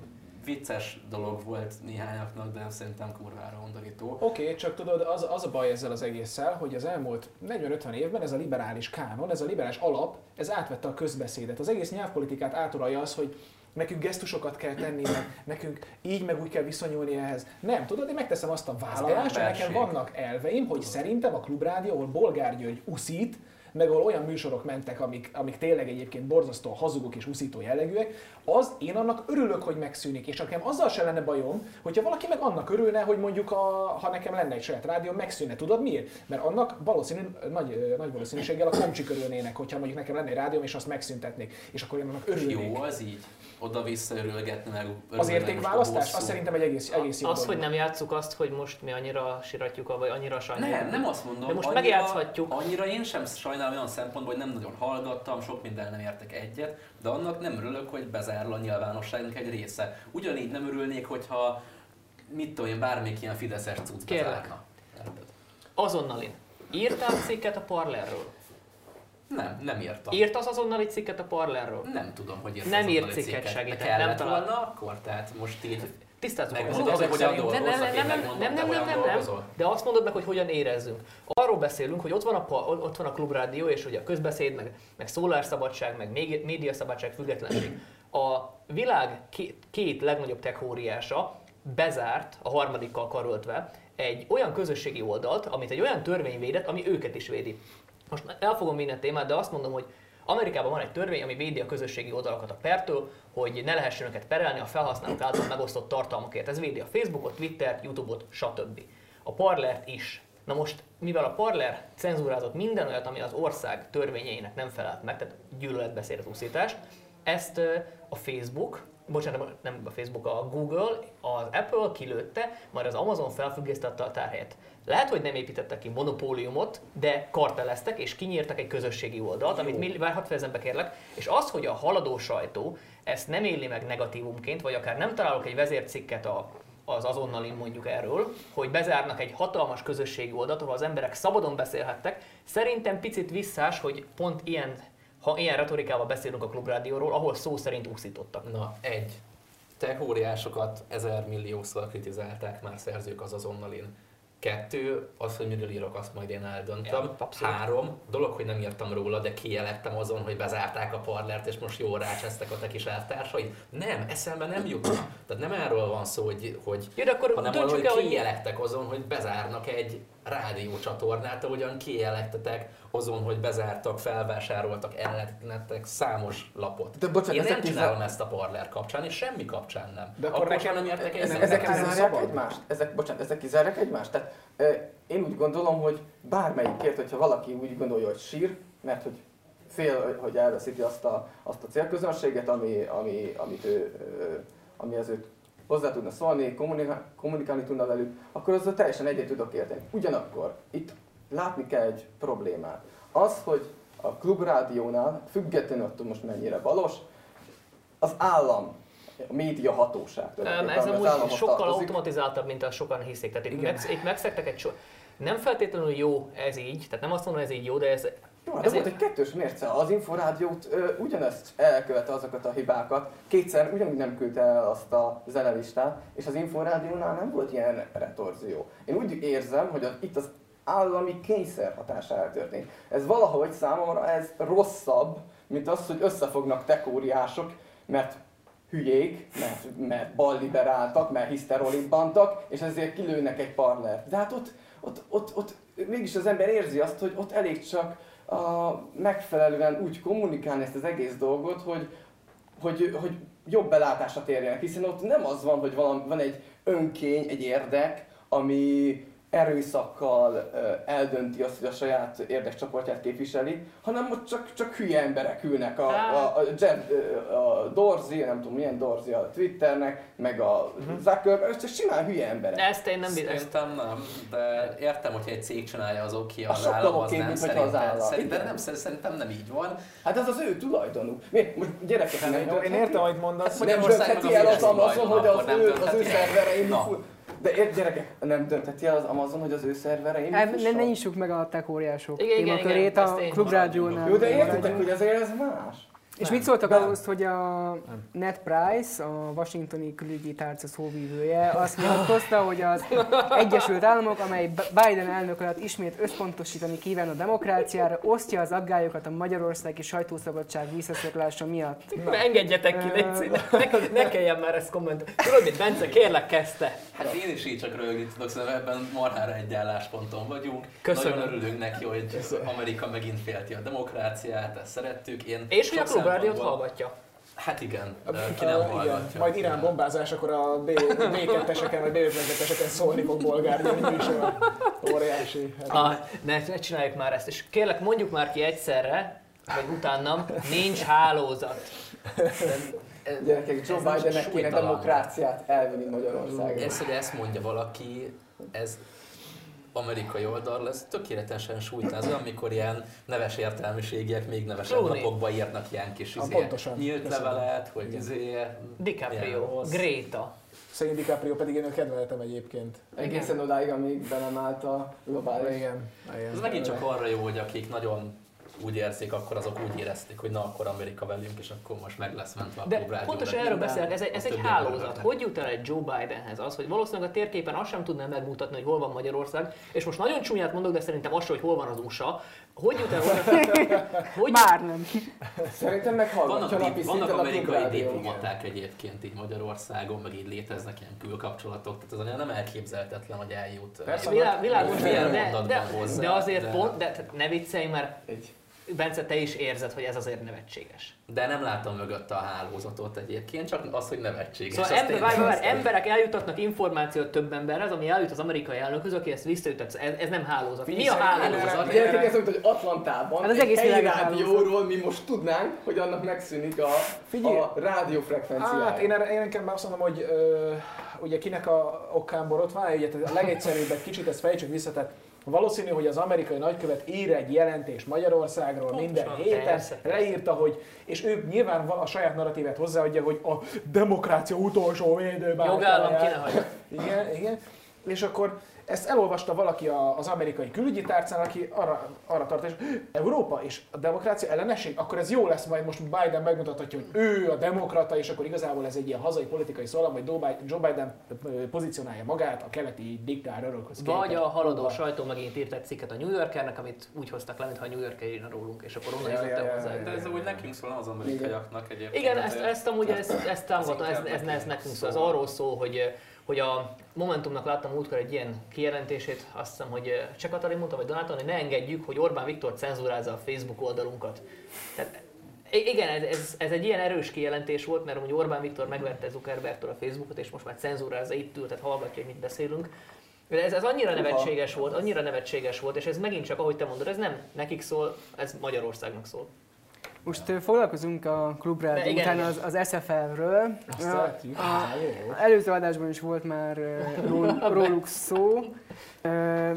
vicces dolog volt néhányaknak, de szerintem kurvára undorító. Oké, okay, csak tudod, az, az a baj ezzel az egésszel, hogy az elmúlt 40-50 évben ez a liberális kánon, ez a liberális alap, ez átvette a közbeszédet. Az egész nyelvpolitikát áturalja az, hogy nekünk gesztusokat kell tenni, meg nekünk így meg úgy kell viszonyulni ehhez. Nem, tudod, én megteszem azt a vállalást, hogy nekem vannak elveim, hogy szerintem a klubrádió, ahol Bolgár György uszít, meg ahol olyan műsorok mentek, amik, amik tényleg egyébként borzasztó hazugok és uszító jellegűek, az én annak örülök, hogy megszűnik. És nekem azzal se lenne bajom, hogyha valaki meg annak örülne, hogy mondjuk a, ha nekem lenne egy saját rádió, megszűnne. Tudod miért? Mert annak valószínű, nagy, nagy valószínűséggel a komcsik örülnének, hogyha mondjuk nekem lenne egy rádióm, és azt megszüntetnék. És akkor én annak örülnék. Jó, az így oda-vissza örülgetni meg. Az értékválasztás? Azt szerintem egy egész, egész jó Az, dolog. hogy nem játsszuk azt, hogy most mi annyira siratjuk, vagy annyira sajnáljuk. Nem, nem azt mondom. De most annyira, megjátszhatjuk. Annyira én sem sajnálom olyan szempontból, hogy nem nagyon hallgattam, sok minden nem értek egyet, de annak nem örülök, hogy bezárul a nyilvánosságnak egy része. Ugyanígy nem örülnék, hogyha mit tudom én, bármelyik ilyen fideszes cucc bezárna. Azonnal én. Írtál cikket a Parlerről? Nem, nem írtam. Írt az azonnali cikket a Parlerről? Nem tudom, hogy írt Nem írt cikket, segített. Nem talán. volna akkor, tehát most így Tisztázzuk meg, hogy hogyan nem, nem, nem, nem, nem, nem, nem, nem, nem, de azt mondod meg, hogy hogyan érezzünk. Arról beszélünk, hogy ott van a, ott van a klubrádió, és ugye a közbeszéd, meg, meg szólásszabadság, meg médiaszabadság, függetlenség. A világ két, két legnagyobb tech óriása bezárt, a harmadikkal karöltve, egy olyan közösségi oldalt, amit egy olyan törvény védett, ami őket is védi. Most el fogom vinni a témát, de azt mondom, hogy Amerikában van egy törvény, ami védi a közösségi oldalakat a pertől, hogy ne lehessen őket perelni a felhasználók által megosztott tartalmakért. Ez védi a Facebookot, Twittert, YouTube-ot, stb. A Parlert is. Na most, mivel a Parler cenzúrázott minden olyat, ami az ország törvényeinek nem felelt meg, tehát gyűlöletbeszédet, úszítást, ezt a Facebook, bocsánat, nem a Facebook, a Google, az Apple kilőtte, majd az Amazon felfüggesztette a tárhelyet. Lehet, hogy nem építettek ki monopóliumot, de karteleztek és kinyírtak egy közösségi oldalt, Jó. amit mi, várhat fejezem be kérlek, és az, hogy a haladó sajtó ezt nem éli meg negatívumként, vagy akár nem találok egy vezércikket a, az azonnalin mondjuk erről, hogy bezárnak egy hatalmas közösségi oldalt, ahol az emberek szabadon beszélhettek, szerintem picit visszás, hogy pont ilyen ha ilyen retorikával beszélünk a klubrádióról, ahol szó szerint úszítottak. Na, egy. Te óriásokat ezer milliószor kritizálták már szerzők az azonnalin. Kettő, az, hogy miről írok, azt majd én eldöntöm. Ja, Három, dolog, hogy nem írtam róla, de kijelettem azon, hogy bezárták a parlert, és most jól rácsesztek a te kis elvtársai. Nem, eszembe nem jutna. Tehát nem erről van szó, hogy, hogy ja, akkor hanem arról, hogy kijelettek azon, hogy bezárnak egy rádiócsatornát, ahogyan kijelentetek azon, hogy bezártak, felvásároltak, ellentettek számos lapot. De bocsánat, Én nem csinálom ezt a parler kapcsán, és semmi kapcsán nem. De akkor, akkor nekem nem értek ezek, ezek kizárják egymást? Ezek, bocsánat, ezek kizárják egymást? Tehát én úgy gondolom, hogy bármelyikért, hogyha valaki úgy gondolja, hogy sír, mert hogy fél, hogy elveszíti azt a, azt a célközönséget, ami, ami, amit ő, ami az őt hozzá tudna szólni, kommunikálni, kommunikálni tudna velük, akkor azzal teljesen egyet tudok érteni. Ugyanakkor itt látni kell egy problémát. Az, hogy a klubrádiónál, függetlenül attól most mennyire valós, az állam a média hatóság. Um, ez amúgy sokkal tartozik. automatizáltabb, mint a sokan hiszik. Tehát itt, meg, itt megszektek egy so... Nem feltétlenül jó ez így, tehát nem azt mondom, hogy ez így jó, de ez jó, hát volt egy kettős mérce. Az Inforádiót ö, ugyanezt elkövette azokat a hibákat. Kétszer ugyanúgy nem küldte el azt a zenelistát, és az Inforádiónál nem volt ilyen retorzió. Én úgy érzem, hogy az, itt az állami kényszer hatására történt. Ez valahogy számomra ez rosszabb, mint az, hogy összefognak tekóriások, mert hülyék, mert, mert balliberáltak, mert hiszterolibbantak, és ezért kilőnek egy parlert. De hát ott, ott, ott, ott mégis az ember érzi azt, hogy ott elég csak a, megfelelően úgy kommunikálni ezt az egész dolgot, hogy, hogy, hogy jobb belátásra térjenek, hiszen ott nem az van, hogy valami, van egy önkény, egy érdek, ami erőszakkal eldönti azt, hogy a saját érdekcsoportját képviseli, hanem ott csak, csak hülye emberek ülnek. A, a, a, Jeff, a Dorzi, nem tudom milyen Dorzi a Twitternek, meg a uh-huh. Zuckerberg, ez csak simán hülye emberek. Ezt én nem bírom. Szerintem nem, de értem, hogy egy cég csinálja az oké, az állam az nem, szerintem, az állam. Szerintem, nem, szerintem nem így van. Hát az az ő tulajdonuk. Mi? Most gyerekek, nem, nem Én értem, hogy mondasz. Hát nem döntheti el az Amazon, hogy az ő, az ő szervereim de ér, gyerekek, nem döntheti el az Amazon, hogy az ő szerverein hát, ne, ne nyissuk meg a tech óriások témakörét a klubrádiónál. Jó, de értitek, hogy azért ez más. És mit szóltak nem. ahhoz, hogy a Ned Price, a washingtoni külügyi tárca szóvívője *laughs* azt nyilatkozta, hogy az Egyesült Államok, amely Biden elnök alatt ismét összpontosítani kíván a demokráciára, osztja az aggályokat a magyarországi sajtószabadság visszaszoklása miatt. Na, engedjetek ki, légy ne, ne kelljen már ezt kommentálni. Tudod mit, Bence, kérlek, kezdte. Hát én is így csak rögni tudok, szerintem ebben marhára egy állásponton vagyunk. Köszönöm. Nagyon örülünk neki, hogy Köszönöm. Amerika megint félti a demokráciát, ezt szerettük. Én és hogy a rádiót hallgatja. Hát igen, de ki nem hallgatja. Igen. Majd Irán bombázás, akkor a B2-eseken vagy B52-eseken szólni fog bolgárni, is óriási. Hát. Ah, ne, ne csináljuk már ezt, és kérlek mondjuk már ki egyszerre, vagy utánam, nincs hálózat. *laughs* Gyerekek, Joe Bidennek kéne demokráciát elvinni Magyarországon. Ez, hogy ezt mondja valaki, ez amerikai oldal lesz tökéletesen sújtázó, amikor ilyen neves értelmiségiek még nevesebb Clooney. napokba írnak ilyen kis izé, pontosan, nyílt köszönöm. levelet, hogy izé, DiCaprio, Greta. Szegény DiCaprio pedig én kedveltem egyébként. Egészen odáig, amíg belemállt a globális. Igen. igen. Ez megint csak arra jó, hogy akik nagyon úgy érzik, akkor azok úgy érezték, hogy na akkor Amerika velünk, és akkor most meg lesz mentve a De pontosan erről beszélek, ez egy, ez egy hálózat. Hogy jut el egy Joe Bidenhez az, hogy valószínűleg a térképen azt sem tudná megmutatni, hogy hol van Magyarország, és most nagyon csúnyát mondok, de szerintem az hogy hol van az USA. Hogy jut el *laughs* hogy Már nem. Szerintem meg vannak, dip, vannak amerikai diplomaták egyébként így Magyarországon, meg így léteznek ilyen külkapcsolatok, tehát ez nem elképzelhetetlen, hogy eljut. Persze, világos, de, de, de, de, azért de... pont, de ne viccelj, mert egy Bence, te is érzed, hogy ez azért nevetséges. De nem látom mögött a hálózatot egyébként, csak az, hogy nevetséges. Szóval ember, várj, várj, emberek eljutatnak információt több emberhez, ami eljut az amerikai elnökhöz, aki ezt visszajutat. Ez, ez nem hálózat. Mi a hálózat? Gyerekek, ez hogy Atlantában hát az egész egy rádióról mi most tudnánk, hogy annak megszűnik a, a rádiófrekvenciája. Hát én, erre, én inkább azt mondom, hogy ö, ugye kinek a okán borotválja, ugye a legegyszerűbbet kicsit ezt fejtsük vissza, tehát Valószínű, hogy az amerikai nagykövet ír egy jelentés Magyarországról Pontosan, minden héten, persze, leírta, hogy, és ő nyilván a saját narratívet hozzáadja, hogy a demokrácia utolsó védőbár. Jogállam ki Igen, igen. És akkor ezt elolvasta valaki az amerikai külügyi tárcán, aki arra, arra tart, hogy Európa és a demokrácia ellenesség, akkor ez jó lesz, majd most Biden megmutathatja, hogy ő a demokrata, és akkor igazából ez egy ilyen hazai politikai szólam, hogy Joe Biden pozícionálja magát a keleti diktár örökhöz. Vagy a haladó sajtó megint írt egy cikket a New Yorkernek, amit úgy hoztak le, mintha a New Yorker írna rólunk, és akkor onnan ja, ja, hozzá. De ez úgy nekünk szól, az amerikaiaknak egyébként. Igen, ezt, ezt amúgy ezt, ezt támogatom, ez, ez, ez, nekünk szól. Ez arról szól, hogy hogy a Momentumnak láttam múltkor egy ilyen kijelentését, azt hiszem, hogy Cseh Katalin mondta, vagy Donáton, hogy ne engedjük, hogy Orbán Viktor cenzúrázza a Facebook oldalunkat. Tehát igen, ez, ez, egy ilyen erős kijelentés volt, mert hogy Orbán Viktor megvette Zuckerbergtől a Facebookot, és most már cenzúrázza, itt ül, tehát hallgatja, hogy mit beszélünk. De ez, ez annyira nevetséges volt, annyira nevetséges volt, és ez megint csak, ahogy te mondod, ez nem nekik szól, ez Magyarországnak szól. Most foglalkozunk a klubrádió után az, az SFL-ről. A, előző adásban is volt már *laughs* róluk szó.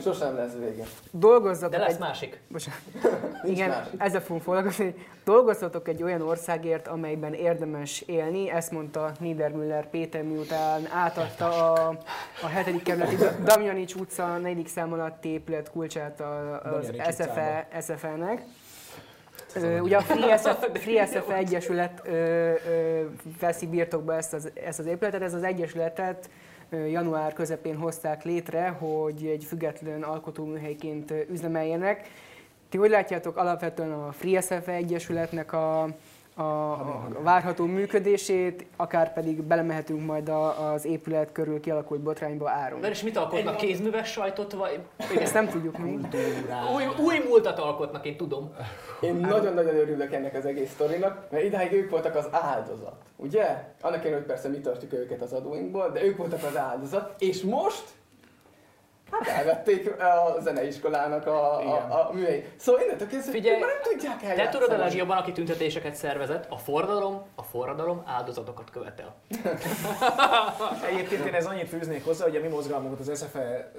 Sosem lesz vége. Dolgozzatok De lesz egy... másik. Bocsánat. *laughs* Igen, másik. ezzel fogunk foglalkozni. Dolgozzatok egy olyan országért, amelyben érdemes élni. Ezt mondta Niedermüller Péter, miután átadta a, a 7. kerületi Damjanics utca 4. szám alatt épület kulcsát az SFL-nek. Ö, ugye a Free SF, *laughs* Free SF Egyesület ö, ö, veszi birtokba ezt az, ezt az épületet. Ez az egyesületet január közepén hozták létre, hogy egy független alkotóműhelyként üzemeljenek. Ti hogy látjátok alapvetően a Free SF Egyesületnek a, a, a várható működését, akár pedig belemehetünk majd a, az épület körül kialakult botrányba áron. Mert és mit alkotnak? Egy... Kézműves sajtot? Vagy... Ezt nem tudjuk még. Új, új múltat alkotnak, én tudom. Én nagyon-nagyon örülök ennek az egész sztorinak, mert idáig ők voltak az áldozat. Ugye? Annak ellenére, hogy persze mi tartjuk őket az adóinkból, de ők voltak az áldozat, és most Hát elvették a zeneiskolának a, a, a műhely. Szóval innentől kezdve Figyelj, már nem tudják eljátszani. Te tudod a legjobban, aki tüntetéseket szervezett, a forradalom, a forradalom áldozatokat követel. *laughs* Egyébként én ez annyit fűznék hozzá, hogy a mi mozgalmunkat az SFE,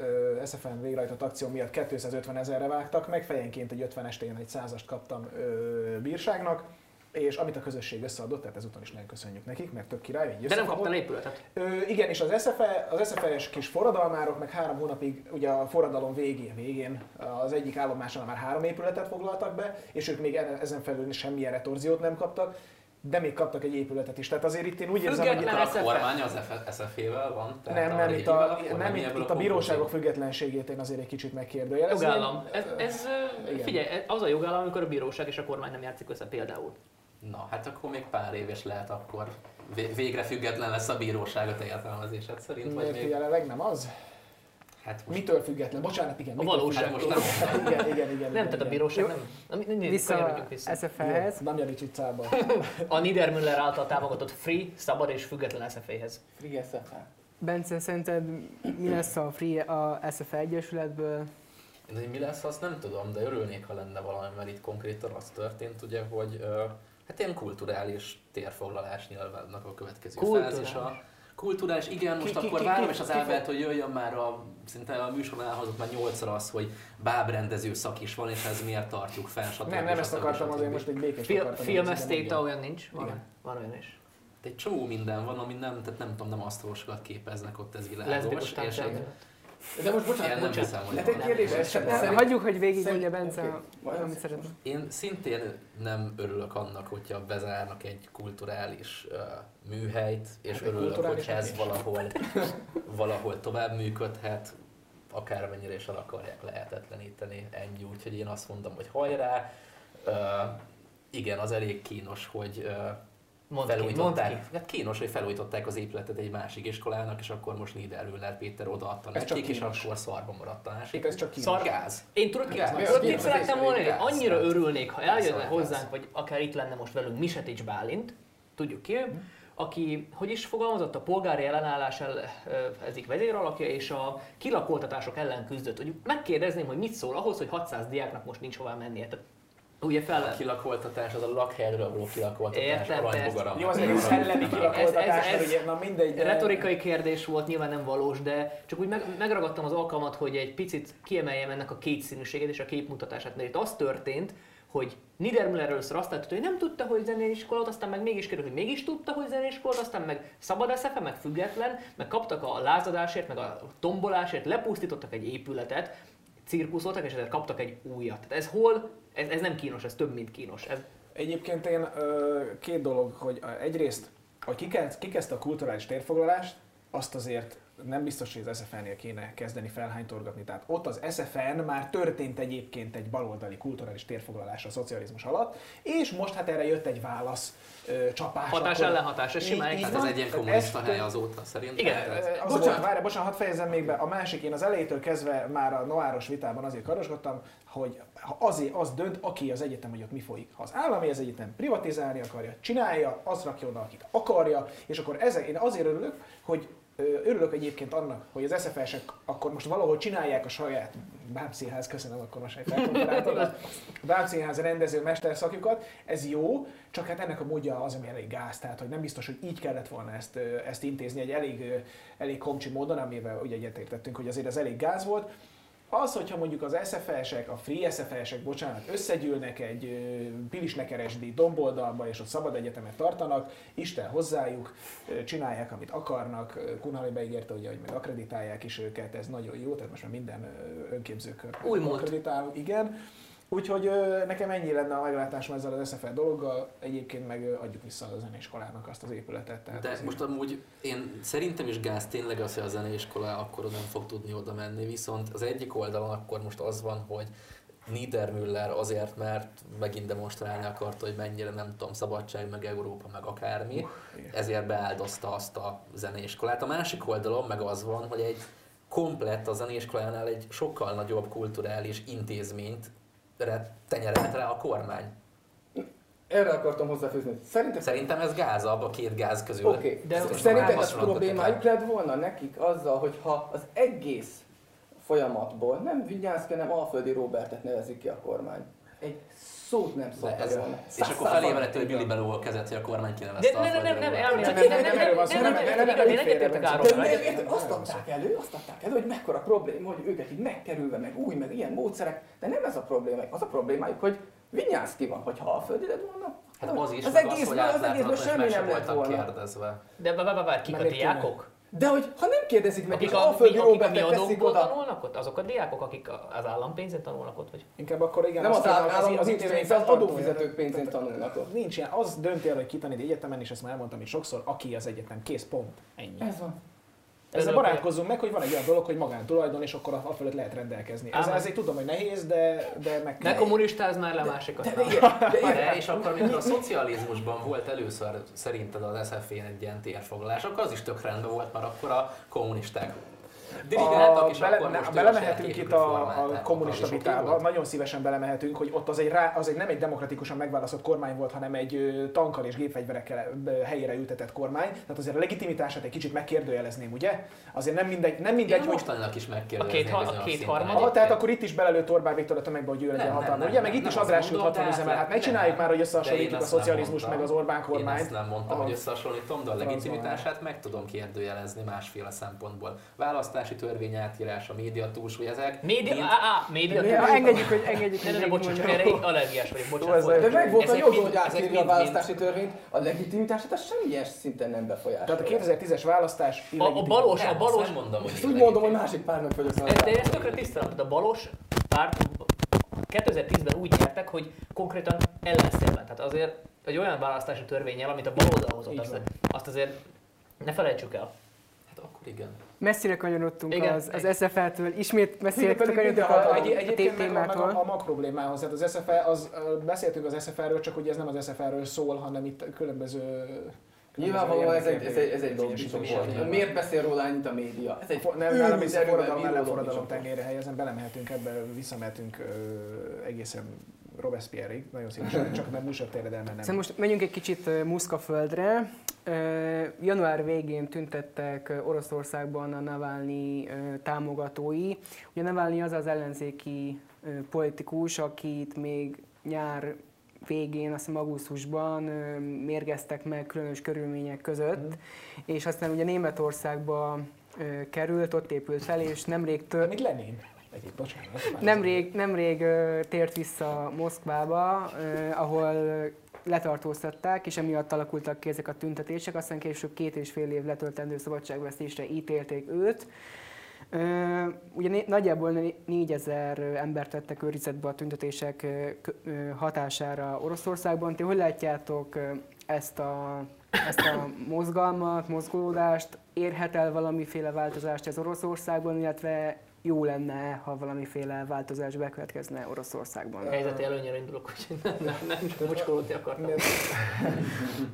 SFN végrehajtott akció miatt 250 ezerre vágtak meg, fejenként egy 50 estén egy százast kaptam bírságnak és amit a közösség összeadott, tehát ezúton is nagyon köszönjük nekik, mert tök király, így De nem kaptál épületet? Ö, igen, és az SFE, az SFE-es kis forradalmárok meg három hónapig, ugye a forradalom végén, végén az egyik állomásnál már három épületet foglaltak be, és ők még ezen felül semmilyen retorziót nem kaptak, de még kaptak egy épületet is. Tehát azért itt én úgy érzem, hogy itt a, a kormány az SFE-vel van? Nem, nem, itt a, nem, itt, itt a bíróságok függetlenségét én azért egy kicsit megkérdőjelezem. Jogállam. Ez, ez, figyelj, az a jogállam, amikor a bíróság és a kormány nem játszik össze például. Na, hát akkor még pár éves lehet, akkor végre független lesz a bíróság a te értelmezésed szerint. Miért vagy még... jelenleg nem az? Hát most... Mitől független? Bocsánat, igen. A valóság most nem. *laughs* igen, igen, igen. Nem, tehát a bíróság nem. nem, nem vissza, vissza. SFE-hez. Damjanics utcában. *laughs* a Niedermüller által támogatott Free, szabad és független SFE-hez. Free SFE. Bence, szerinted mi lesz a Free a SFE Egyesületből? Én, mi lesz, azt nem tudom, de örülnék, ha lenne valami, mert itt konkrétan az történt, ugye, hogy uh, hát ilyen kulturális térfoglalás nyilvánnak a következő kulturális. fázisa. Kulturális, igen, most ki, akkor ki, várom és az Ábelt, hogy jöjjön már a, szinte a műsorban elhozott már nyolcszor az, hogy bábrendező szak is van, és ez miért tartjuk fel, stb. Nem, nem ezt akartam, azért most egy békés Fil- Filmesztéta olyan nincs? Van, igen. van olyan is. egy csomó minden van, ami nem, tehát nem tudom, nem asztalosokat képeznek ott, ez világos. És egy, de most bocsánat, Én nem bocsánat. hiszem, hogy hát egy kérdés, ez sem, hagyjuk, hogy végig mondja Bence, okay. amit szeretne. Én szintén nem örülök annak, hogyha bezárnak egy kulturális uh, műhelyt, és hát örülök, hogy ez valahol, *laughs* valahol tovább működhet, akármennyire is el akarják lehetetleníteni ennyi, úgyhogy én azt mondom, hogy hajrá. Uh, igen, az elég kínos, hogy uh, Felújították. Ki, ki. Hát kínos, hogy felújították az épületet egy másik iskolának, és akkor most Niedermüller Péter odaadta nekik, és akkor szarba maradt a másik. Ez csak kínos. Szargáz. Én tudod, tudod mit szerettem volna? Annyira örülnék, ha eljönne hozzánk, vagy akár itt lenne most velünk Misetics Bálint, tudjuk ki, hm. aki, hogy is fogalmazott, a polgári ellenállás el, ezik vezéralakja, és a kilakoltatások ellen küzdött. Hogy megkérdezném, hogy mit szól ahhoz, hogy 600 diáknak most nincs hová mennie. Tehát Ugye fel... A kilakoltatás, az a lakhelyről való kilakoltatás, aranybogaram. Jó, az egy szellemi kilakoltatás, ez, ez, ez ugye, na mindegy. De... Retorikai kérdés volt, nyilván nem valós, de csak úgy meg, megragadtam az alkalmat, hogy egy picit kiemeljem ennek a kétszínűséget és a képmutatását, mert itt az történt, hogy Niedermüller először azt látta, hogy nem tudta, hogy zenéiskolát, aztán meg mégis került, hogy mégis tudta, hogy zenéiskolát, aztán meg szabad eszefe, meg független, meg kaptak a lázadásért, meg a tombolásért, lepusztítottak egy épületet, cirkuszoltak, és ezért kaptak egy újat. Tehát ez hol ez, ez nem kínos, ez több, mint kínos. Ez... Egyébként én ö, két dolog, hogy egyrészt, hogy kikezdte a kulturális térfoglalást, azt azért nem biztos, hogy az SFN-nél kéne kezdeni felhánytorgatni. Tehát ott az SFN már történt egyébként egy baloldali kulturális térfoglalás a szocializmus alatt, és most hát erre jött egy válasz ö, csapás. Hatás akkor- ellenhatás, ez simán Hát ez egy ilyen kommunista ezt- hely azóta szerintem. Igen. Tehát- az Bocsánat. bocsánat, várj, bocsánat, hadd fejezem még be. A másik, én az elejétől kezdve már a noáros vitában azért karoskodtam, hogy azért az dönt, aki az egyetem, hogy ott mi folyik. Ha az állami az egyetem privatizálni akarja, csinálja, azt rakja oda, akit akarja, és akkor ezek, én azért örülök, hogy örülök egyébként annak, hogy az SFS-ek akkor most valahol csinálják a saját bábszínház, köszönöm, akkor most a bábszínház rendező mesterszakjukat, ez jó, csak hát ennek a módja az, ami elég gáz, tehát hogy nem biztos, hogy így kellett volna ezt, ezt intézni egy elég, elég komcsi módon, amivel ugye egyetértettünk, hogy azért ez elég gáz volt. Az, hogyha mondjuk az SFS-ek, a Free SFS-ek, bocsánat, összegyűlnek egy pilisnekeresdi domboldalba, és ott szabad egyetemet tartanak, Isten hozzájuk, csinálják, amit akarnak, Kunhali beígérte, ugye, hogy meg akreditálják is őket, ez nagyon jó, tehát most már minden önképzőkör Úgymond. akreditál, igen. Úgyhogy ö, nekem ennyi lenne a meglátásom ezzel az SFL dologgal, egyébként meg ö, adjuk vissza a zeneiskolának azt az épületet. Tehát De azért- most amúgy én szerintem is gáz tényleg az, hogy a zeneiskola akkor nem fog tudni oda menni, viszont az egyik oldalon akkor most az van, hogy Niedermüller azért, mert megint demonstrálni akarta, hogy mennyire nem tudom, szabadság, meg Európa, meg akármi, ezért beáldozta azt a zeneiskolát. A másik oldalon meg az van, hogy egy komplett a zeneiskolánál egy sokkal nagyobb kulturális intézményt tenyerelt rá a kormány. Erre akartam hozzáfűzni. Szerintem Szerintem ez gázabb a két gáz közül. Oké, okay. De az hasonlóak problémájuk lett volna nekik azzal, hogyha az egész folyamatból nem Vinyánszki, hanem Alföldi Robertet nevezik ki a kormány. Egy szót nem De szólt ez, és akkor felébredt, hogy Billy Beló kezdett, hogy a kormány De kinevezte nem, nem, nem, nem, elmélet, Nem, nem, nem, nem, nem, nem, De, de, de azt adták elő, azt adták elő, hogy mekkora probléma, hogy őket így megkerülve, meg új, meg ilyen módszerek, de nem ez a probléma, az a problémájuk, hogy Vinyánszki van, hogyha Alföldi lett volna, Hát az is, az az, egészből, hogy az egészből semmi nem lett volna. kérdezve. De várj, várj, várj, kik a diákok? De hogy ha nem kérdezik meg, és Akik a, Alföldi akik a mi Robertet teszik adókból oda, tanulnak ott? Azok a diákok, akik a- az állampénzén tanulnak ott? Vagy? Inkább akkor igen, nem az hogy állam, az intézmény az adófizetők pénzén tanulnak ott. Nincs ilyen, az dönti el, hogy kitanít egy egyetemen, és ezt már elmondtam itt sokszor, aki az egyetem, kész, pont, ennyi. Ez van. Ezzel barátkozzunk meg, hogy van egy olyan dolog, hogy magántulajdon, és akkor a fölött lehet rendelkezni. Ez, ezért tudom, hogy nehéz, de, de meg Ne kommunistáz már le másikat. De, de, *laughs* de. De és akkor, amikor a szocializmusban volt először szerinted az SZF-én egy ilyen térfoglalás, akkor az is tök rendben volt, mert akkor a kommunisták dirigáltak, és bele, akkor ne, most belemehetünk itt a, a kommunista az vitába, nagyon szívesen belemehetünk, hogy ott az egy, rá, az egy nem egy demokratikusan megválasztott kormány volt, hanem egy tankkal és gépfegyverekkel helyére ültetett kormány. Tehát azért a legitimitását egy kicsit megkérdőjelezném, ugye? Azért nem mindegy, nem mindegy Én hogy mostanilag is A megkérdezném két ha- a két harmad? Tehát akkor itt is belelőtt Orbán Viktor a tömegbe, hogy ő legyen hatalma. Ugye, meg itt is azt András ült mondom, 60 de üzemel. Hát nem, megcsináljuk már, hogy én összehasonlítjuk a szocializmus meg az Orbán Én kormányt. ezt nem mondtam, hogy összehasonlítom, de a legitimitását meg tudom kérdőjelezni másféle szempontból. Választási törvény átírás, a média túlsúly, ezek Média, mind- á, á, média. Ja, engedjük, hogy engedjük, Ne, ne, bocsánat, csak erre allergiás vagyok, bocsánat. ez bocsánat. De meg volt a mind- hogy átírja a választási törvényt, a legitimitását az semmilyen szinten nem befolyásolja. Tehát a 2010-es választás A, a balos, a balos, mondom, hogy úgy mondom, hogy másik párnak vagyok de, de ezt tökre tisztelem, a balos párt 2010-ben úgy nyertek, hogy konkrétan ellenszélben. Tehát azért egy olyan választási törvényel, amit a baloldal hozott, azt, azt azért ne felejtsük el. Igen. Messzire kanyarodtunk Igen. az, az SFL-től, ismét messzire kanyarodtunk a, hatalom. Egy, a egyébként meg a, meg a, témától. a makproblémához, tehát az SFL, az, beszéltünk az SFL-ről, csak ugye ez nem az SFL-ről szól, hanem itt különböző... Nyilvánvalóan ez egy, ez egy, ez egy volt. van. Miért beszél róla ennyit a média? Ez egy Nem, nálam őrült is a erővel forradalom ellen forradalom tengére helyezen, belemehetünk ebbe, visszamehetünk ö, egészen Robespierre-ig, nagyon szívesen, csak nem Musat terjedelmen nem. Szóval most menjünk egy kicsit ö, Muszkaföldre. Január végén tüntettek Oroszországban a Navalnyi támogatói. Ugye Navalnyi az az ellenzéki politikus, akit még nyár végén, azt hiszem augusztusban mérgeztek meg különös körülmények között, Mhm. és aztán ugye Németországba került, ott épült fel, és nemrég tör, Mint Lenin. Egyéb, bocsánat. Nemrég, nemrég tért vissza Moszkvába, ahol letartóztatták, és emiatt alakultak ki ezek a tüntetések, aztán később két és fél év letöltendő szabadságvesztésre ítélték őt. Ö, ugye nagyjából 4000 embert tettek őrizetbe a tüntetések hatására Oroszországban. Ti hogy látjátok ezt a, ezt a mozgalmat, mozgolódást? Érhet el valamiféle változást ez Oroszországban, illetve jó lenne, ha valamiféle változás bekövetkezne Oroszországban. A helyzeti előnyére indulok, hogy *laughs* nem, nem, nem mocskolódni akartam.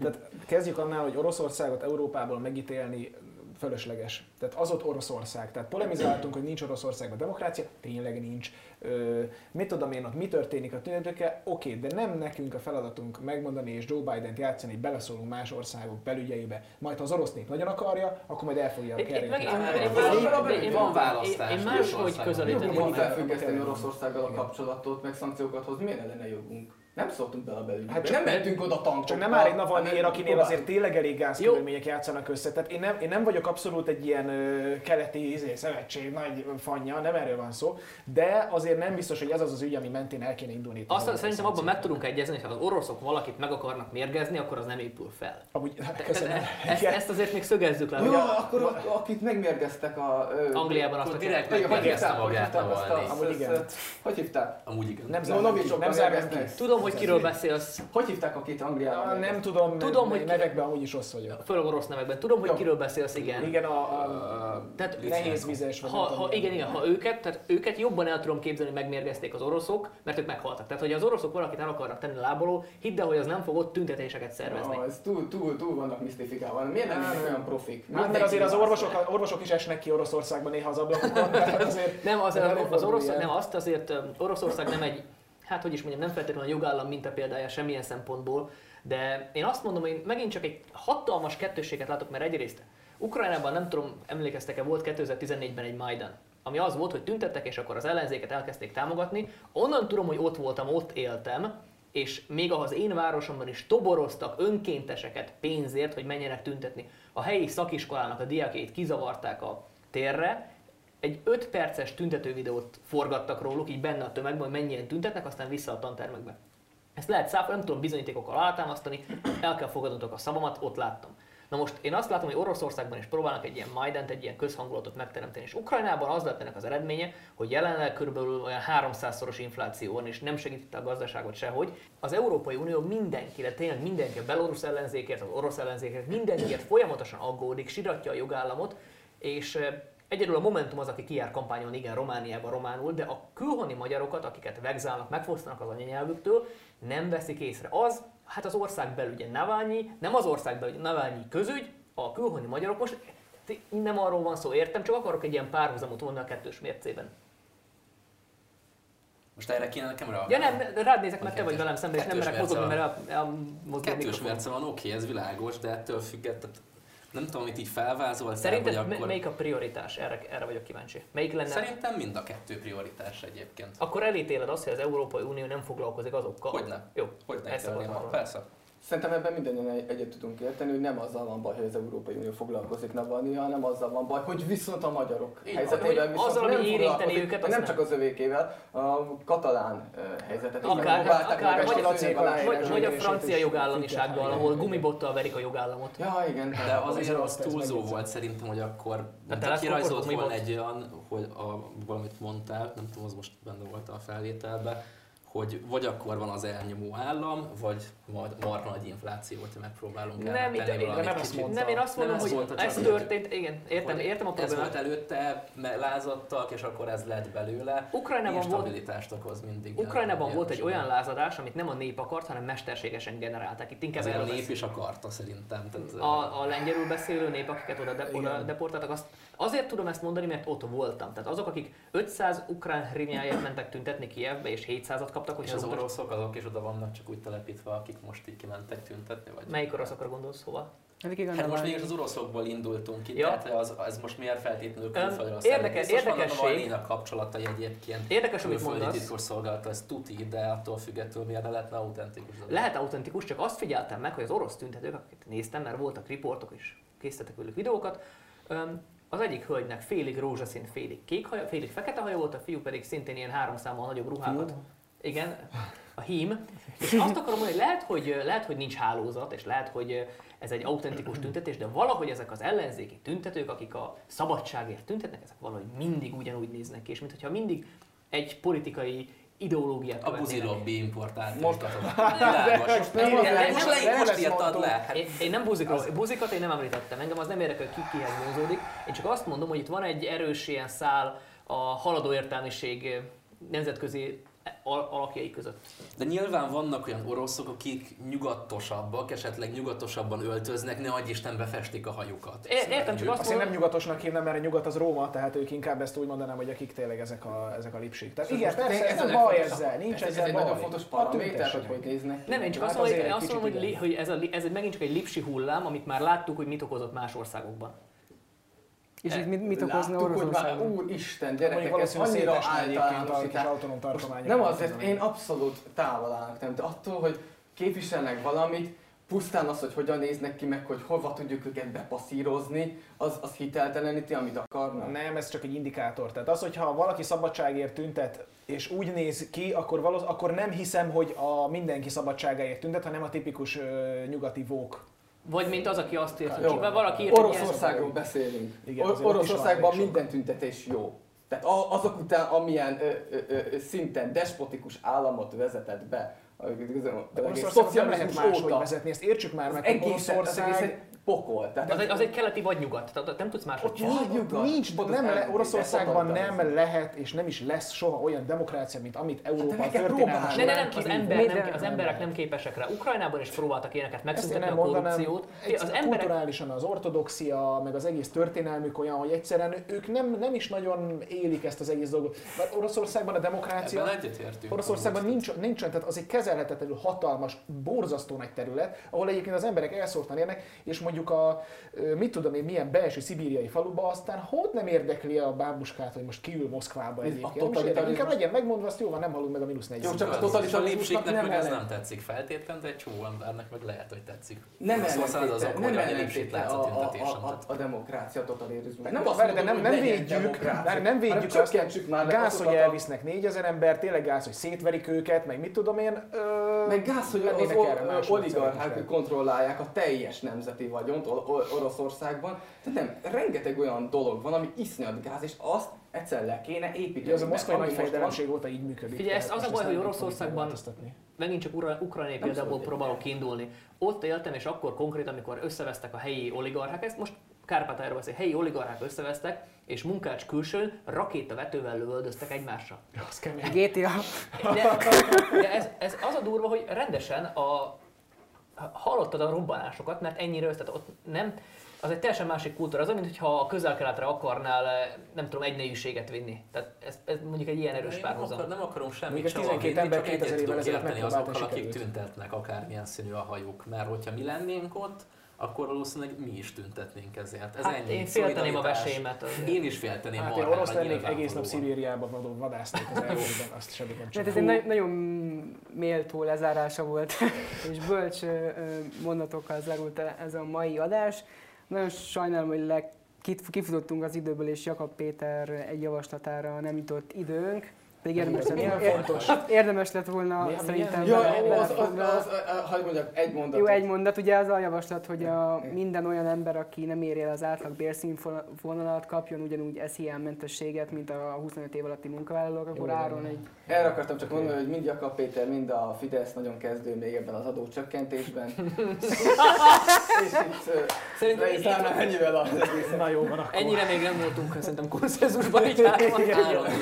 Tehát kezdjük annál, hogy Oroszországot Európából megítélni fölösleges. Tehát az ott Oroszország. Tehát polemizáltunk, hogy nincs Oroszországban demokrácia, tényleg nincs. Ö, mit tudom én ott, mi történik a tüntetőkkel, oké, de nem nekünk a feladatunk megmondani és Joe Biden-t játszani, hogy beleszólunk más országok belügyeibe. Majd ha az orosz nép nagyon akarja, akkor majd el fogja kerülni. Van választás. Én máshogy közelíteném. Felfüggeszteni Oroszországgal a kapcsolatot, meg szankciókat hoz, miért lenne jogunk? Nem szóltunk bele a belül. Hát nem mentünk oda tankokkal. Csak nem áll egy Navalnyiért, akinél azért tényleg elég gázkörülmények játszanak össze. Tehát én nem, én nem vagyok abszolút egy ilyen ö, keleti izé, szövetség nagy fanya, nem erről van szó, de azért nem biztos, hogy ez az az ügy, ami mentén el kéne indulni. Azt szerintem abban meg tudunk egyezni, hogy ha az oroszok valakit meg akarnak mérgezni, akkor az nem épül fel. Amúgy, hát, köszönöm. Ezt, ezt, azért még szögezzük le. Jó, akkor akit megmérgeztek a... Angliában azt a direkt megmérgezte magát. Amúgy igen. Hogy hívták? Amúgy igen. Nem zárják ki. Tudom, hogy kiről beszélsz. Hogy hívták akit Angliában? Nem tudom, tudom hogy nevekben amúgy is rossz vagyok. Főleg orosz nevekben. Tudom, hogy kiről beszélsz, igen. Igen, a, a tehát nehéz vizes vagy. Ha, ha, igen, igen, ha őket, tehát őket jobban el tudom képzelni, hogy megmérgezték az oroszok, mert ők meghaltak. Tehát, hogy az oroszok valakit el akarnak tenni láboló, hidd el, hogy az nem fog ott tüntetéseket szervezni. Ja, ez túl, túl, túl vannak misztifikálva. Miért nem olyan profik? Hát, mert azért az orvosok, orvosok is esnek ki Oroszországban néha az ablakokon. azért nem, az, az, az orosz, nem, azt azért Oroszország nem egy hát hogy is mondjam, nem feltétlenül a jogállam minta példája semmilyen szempontból, de én azt mondom, hogy megint csak egy hatalmas kettőséget látok, mert egyrészt Ukrajnában nem tudom, emlékeztek-e, volt 2014-ben egy Majdan, ami az volt, hogy tüntettek, és akkor az ellenzéket elkezdték támogatni. Onnan tudom, hogy ott voltam, ott éltem, és még az én városomban is toboroztak önkénteseket pénzért, hogy menjenek tüntetni. A helyi szakiskolának a diákjait kizavarták a térre, egy 5 perces tüntető videót forgattak róluk, így benne a tömegben, hogy mennyien tüntetnek, aztán vissza a tantermekbe. Ezt lehet száfolni, nem tudom bizonyítékokkal alátámasztani, el kell fogadnotok a szavamat, ott láttam. Na most én azt látom, hogy Oroszországban is próbálnak egy ilyen Majdant, egy ilyen közhangulatot megteremteni, és Ukrajnában az lett ennek az eredménye, hogy jelenleg körülbelül olyan 300-szoros infláció van, és nem segítette a gazdaságot sehogy. Az Európai Unió mindenkire, tényleg mindenki, a belorusz ellenzékért, az orosz ellenzékért, mindenkiért folyamatosan aggódik, siratja a jogállamot, és Egyedül a Momentum az, aki kijár kampányolni, igen, Romániában románul, de a külhoni magyarokat, akiket vegzálnak, megfosztanak az anyanyelvüktől, nem veszik észre. Az, hát az ország belügye Naványi, nem az ország belügye Naványi közügy, a külhoni magyarok most nem arról van szó, értem, csak akarok egy ilyen párhuzamot vonni a kettős mércében. Most erre kéne nekem reagálni? Ja nem, rád nézek, mert te vagy velem szemben, és nem merek mozogni, mert el, el Kettős mérce van, oké, ez világos, de ettől függetlenül nem tudom, amit így felvázol. Szerinted vagy akkor... melyik a prioritás? Erre, erre vagyok kíváncsi. Melyik lenne? Szerintem mind a kettő prioritás egyébként. Akkor elítéled azt, hogy az Európai Unió nem foglalkozik azokkal? Hogyne. Jó, Hogyne ezt Persze. Szerintem ebben mindannyian egyet tudunk érteni, hogy nem azzal van baj, hogy az Európai Unió foglalkozik Navalnyi, hanem azzal van baj, hogy viszont a magyarok Így helyzetével viszont azzal, nem érinteni őket, nem, nem csak az övékével, a katalán helyzetet. Akár, akár vagy, vagy, vagy a francia jogállamisággal, ahol gumibottal verik a jogállamot. Ja, igen. De azért az túlzó volt szerintem, hogy akkor kirajzolt volna egy olyan, hogy a, valamit mondtál, nem tudom, az most benne volt a felvételben, hogy vagy akkor van az elnyomó állam, vagy majd marha nagy infláció, hogyha megpróbálunk nem, itt, valamit nem, kicsit. Nem, én azt mondom, hogy ez történt, igen, értem, értem a problémát. Ez volt előtte, lázadtak, és akkor ez lett belőle. Ukrajnában stabilitást volt, okoz mindig. Ukrajnában volt egy olyan lázadás, amit nem a nép akart, hanem mesterségesen generálták. Itt inkább a nép is akarta szerintem. Tehát, a, a lengyelül beszélő nép, akiket oda, oda deportáltak, azt azért tudom ezt mondani, mert ott voltam. Tehát azok, akik 500 ukrán hrivnyáért mentek tüntetni Kievbe, és 700-at kaptak, hogy az oroszok azok is oda vannak csak úgy telepítve, akik most így kimentek tüntetni? Vagy Melyik oroszokra gondolsz, hova? Hát, hát most mégis az oroszokból indultunk ki, ja. tehát az, az most miért feltétlenül külföldről Érdekes, érdekesség. a kapcsolatai egyébként. Érdekes, amit mondasz. titkos szolgálat, ez tuti, de attól függetlenül miért lehetne autentikus. Lehet autentikus, csak azt figyeltem meg, hogy az orosz tüntetők, akiket néztem, mert voltak riportok is, készítettek velük videókat, az egyik hölgynek félig rózsaszín, félig kék haja, félig fekete haja volt, a fiú pedig szintén ilyen három számmal nagyobb ruhákat. Fiú? Igen. a hím, és azt akarom mondani, hogy lehet, hogy, lehet, hogy nincs hálózat, és lehet, hogy ez egy autentikus tüntetés, de valahogy ezek az ellenzéki tüntetők, akik a szabadságért tüntetnek, ezek valahogy mindig ugyanúgy néznek ki, és mintha mindig egy politikai ideológiát A buzi lobby importált. Most. Most írtad le. Én, én nem buzikról, buzikat én nem említettem, engem az nem érdekel, ki kihez vonzódik. Én csak azt mondom, hogy itt van egy erős ilyen szál a haladó értelmiség nemzetközi alakjai között. De nyilván vannak olyan oroszok, akik nyugatosabbak, esetleg nyugatosabban öltöznek, ne adj Isten befestik a hajukat. É, értem, csak azt Azt én nem nyugatosnak hívnám, mert a nyugat az Róma, tehát ők inkább ezt úgy mondanám, hogy akik tényleg ezek a, ezek a lipsik. Tehát igen, persze, ez a baj ezzel, nincs ez ezzel egy baj. nagyon fontos paraméter, hogy hogy néznek. Nem, én csak azt mondom, hogy, azt mondom, hogy, hogy ez, a, ez egy, megint csak egy lipsi hullám, amit már láttuk, hogy mit okozott más országokban. És itt mit, mit okozna Oroszországban? Úristen, gyerekek, ez annyira általánosítás. Nem azért, én abszolút távol állok, nem, de attól, hogy képviselnek valamit, pusztán az, hogy hogyan néznek ki, meg hogy hova tudjuk őket bepasszírozni, az, az hitelteleníti, amit akarnak. Nem, ez csak egy indikátor. Tehát az, hogyha valaki szabadságért tüntet, és úgy néz ki, akkor, valósz, akkor nem hiszem, hogy a mindenki szabadságáért tüntet, hanem a tipikus uh, nyugati vók vagy mint az, aki azt írt, hogy valaki írt Oroszországról beszélünk. Igen, Or- Oroszországban minden tüntetés jó. Tehát azok után, amilyen ö, ö, ö, szinten despotikus államot vezetett be, nem lehet máshogy vezetni, ezt értsük már meg, hogy Oroszország pokol. Tehát az, egy, az egy keleti vagy nyugat, tehát nem tudsz máshogy csinálni. Nyugat. Nincs, nem le, Oroszországban nem lehet és nem is lesz soha olyan demokrácia, mint amit Európa hát, történelme Ne, ne, nem, az, ember, nem, az emberek nem képesek rá. Ukrajnában is próbáltak ilyeneket megszüntetni a korrupciót. Az emberek... Kulturálisan az ortodoxia, meg az egész történelmük olyan, hogy egyszerűen ők nem, nem is nagyon élik ezt az egész dolgot. Mert Oroszországban a demokrácia... Oroszországban nincs, nincs, tehát az egy kezelhetetlenül hatalmas, borzasztó nagy terület, ahol egyébként az emberek elszórtan élnek, és mondjuk a, mit tudom én, milyen belső szibériai faluba, aztán hogy nem érdekli a bábuskát, hogy most kiül Moszkvába egyébként. A Inkább legyen megmondva, azt jó van, nem halunk meg a mínusz 40. Jó, csak a totalitarianusnak nem, meg ez nem tetszik feltétlenül, de egy csomó embernek meg lehet, hogy tetszik. Nem szóval az az nem ellentéte a, a, a, a, demokrácia totalitarianus. Nem, azt mondom, nem, nem védjük, nem védjük azt, gáz, hogy elvisznek 4000 ember, tényleg gáz, hogy szétverik őket, meg mit tudom én. Meg gáz, hogy az oligarchák kontrollálják a teljes nemzeti vagyon vagyont Oroszországban. Tehát nem, rengeteg olyan dolog van, ami iszonyat gáz, és azt egyszer le kéne építeni. Ez a moszkvai nagy fejdelemség óta így működik. Figyelj, ezt az a baj, hogy Oroszországban megint csak Ukrajnai példából próbálok kiindulni. Ott éltem, és akkor konkrét, amikor összevesztek a helyi oligarchák, ezt most Kárpátáról beszél, helyi oligarchák összevesztek, és munkács külsőn rakétavetővel lövöldöztek egymásra. Az kemény. GTA. De, de ez, ez, az a durva, hogy rendesen a hallottad a robbanásokat, mert ennyire össze, ott nem, az egy teljesen másik kultúra. Az, mintha a közel-keletre akarnál, nem tudom, egy nejűséget vinni. Tehát ez, ez mondjuk egy ilyen erős párhuzam. Nem, nem akarom semmit sem 12 vinni, ember csak egyet tudok érteni azokkal, akik tüntetnek, akármilyen színű a hajuk. Mert hogyha mi lennénk ott, akkor valószínűleg mi is tüntetnénk ezért. Ez hát ennyi. Én félteném a. Azért. Én is félteném hát én orosz lennék, egész nap Szibériában vadásznék az elvőben, azt semmit nem csinálom. Hát ez egy nagyon méltó lezárása volt, *laughs* és bölcs mondatokkal zárult ez a mai adás. Nagyon sajnálom, hogy leg, kifutottunk az időből, és Jakab Péter egy javaslatára nem jutott időnk. Pedig érdemes, lett, fontos. érdemes lett volna mi, szerintem ja, az, az, az, az, hogy mondjak, egy mondat. Jó, egy mondat. Ugye az a javaslat, hogy a, minden olyan ember, aki nem éri el az átlag bérszínvonalat, kapjon ugyanúgy SZIM mentességet, mint a 25 év alatti munkavállalók, akkor áron egy... Erre akartam csak mondani, hogy mind Jakab Péter, mind a Fidesz nagyon kezdő még ebben az adócsökkentésben. *laughs* és itt szerintem itt, itt, ennyivel az egész. Na jó van akkor. Ennyire még nem voltunk szerintem konszenzusban, *laughs* így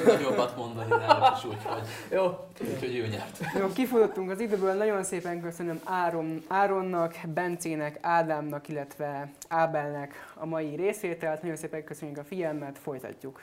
Nagyobbat mondani is, úgyhogy, Jó. úgyhogy ő nyert. Jó, kifutottunk az időből, nagyon szépen köszönöm Áron, Áronnak, Bencének, Ádámnak, illetve Ábelnek a mai részvételt. Nagyon szépen köszönjük a figyelmet, folytatjuk.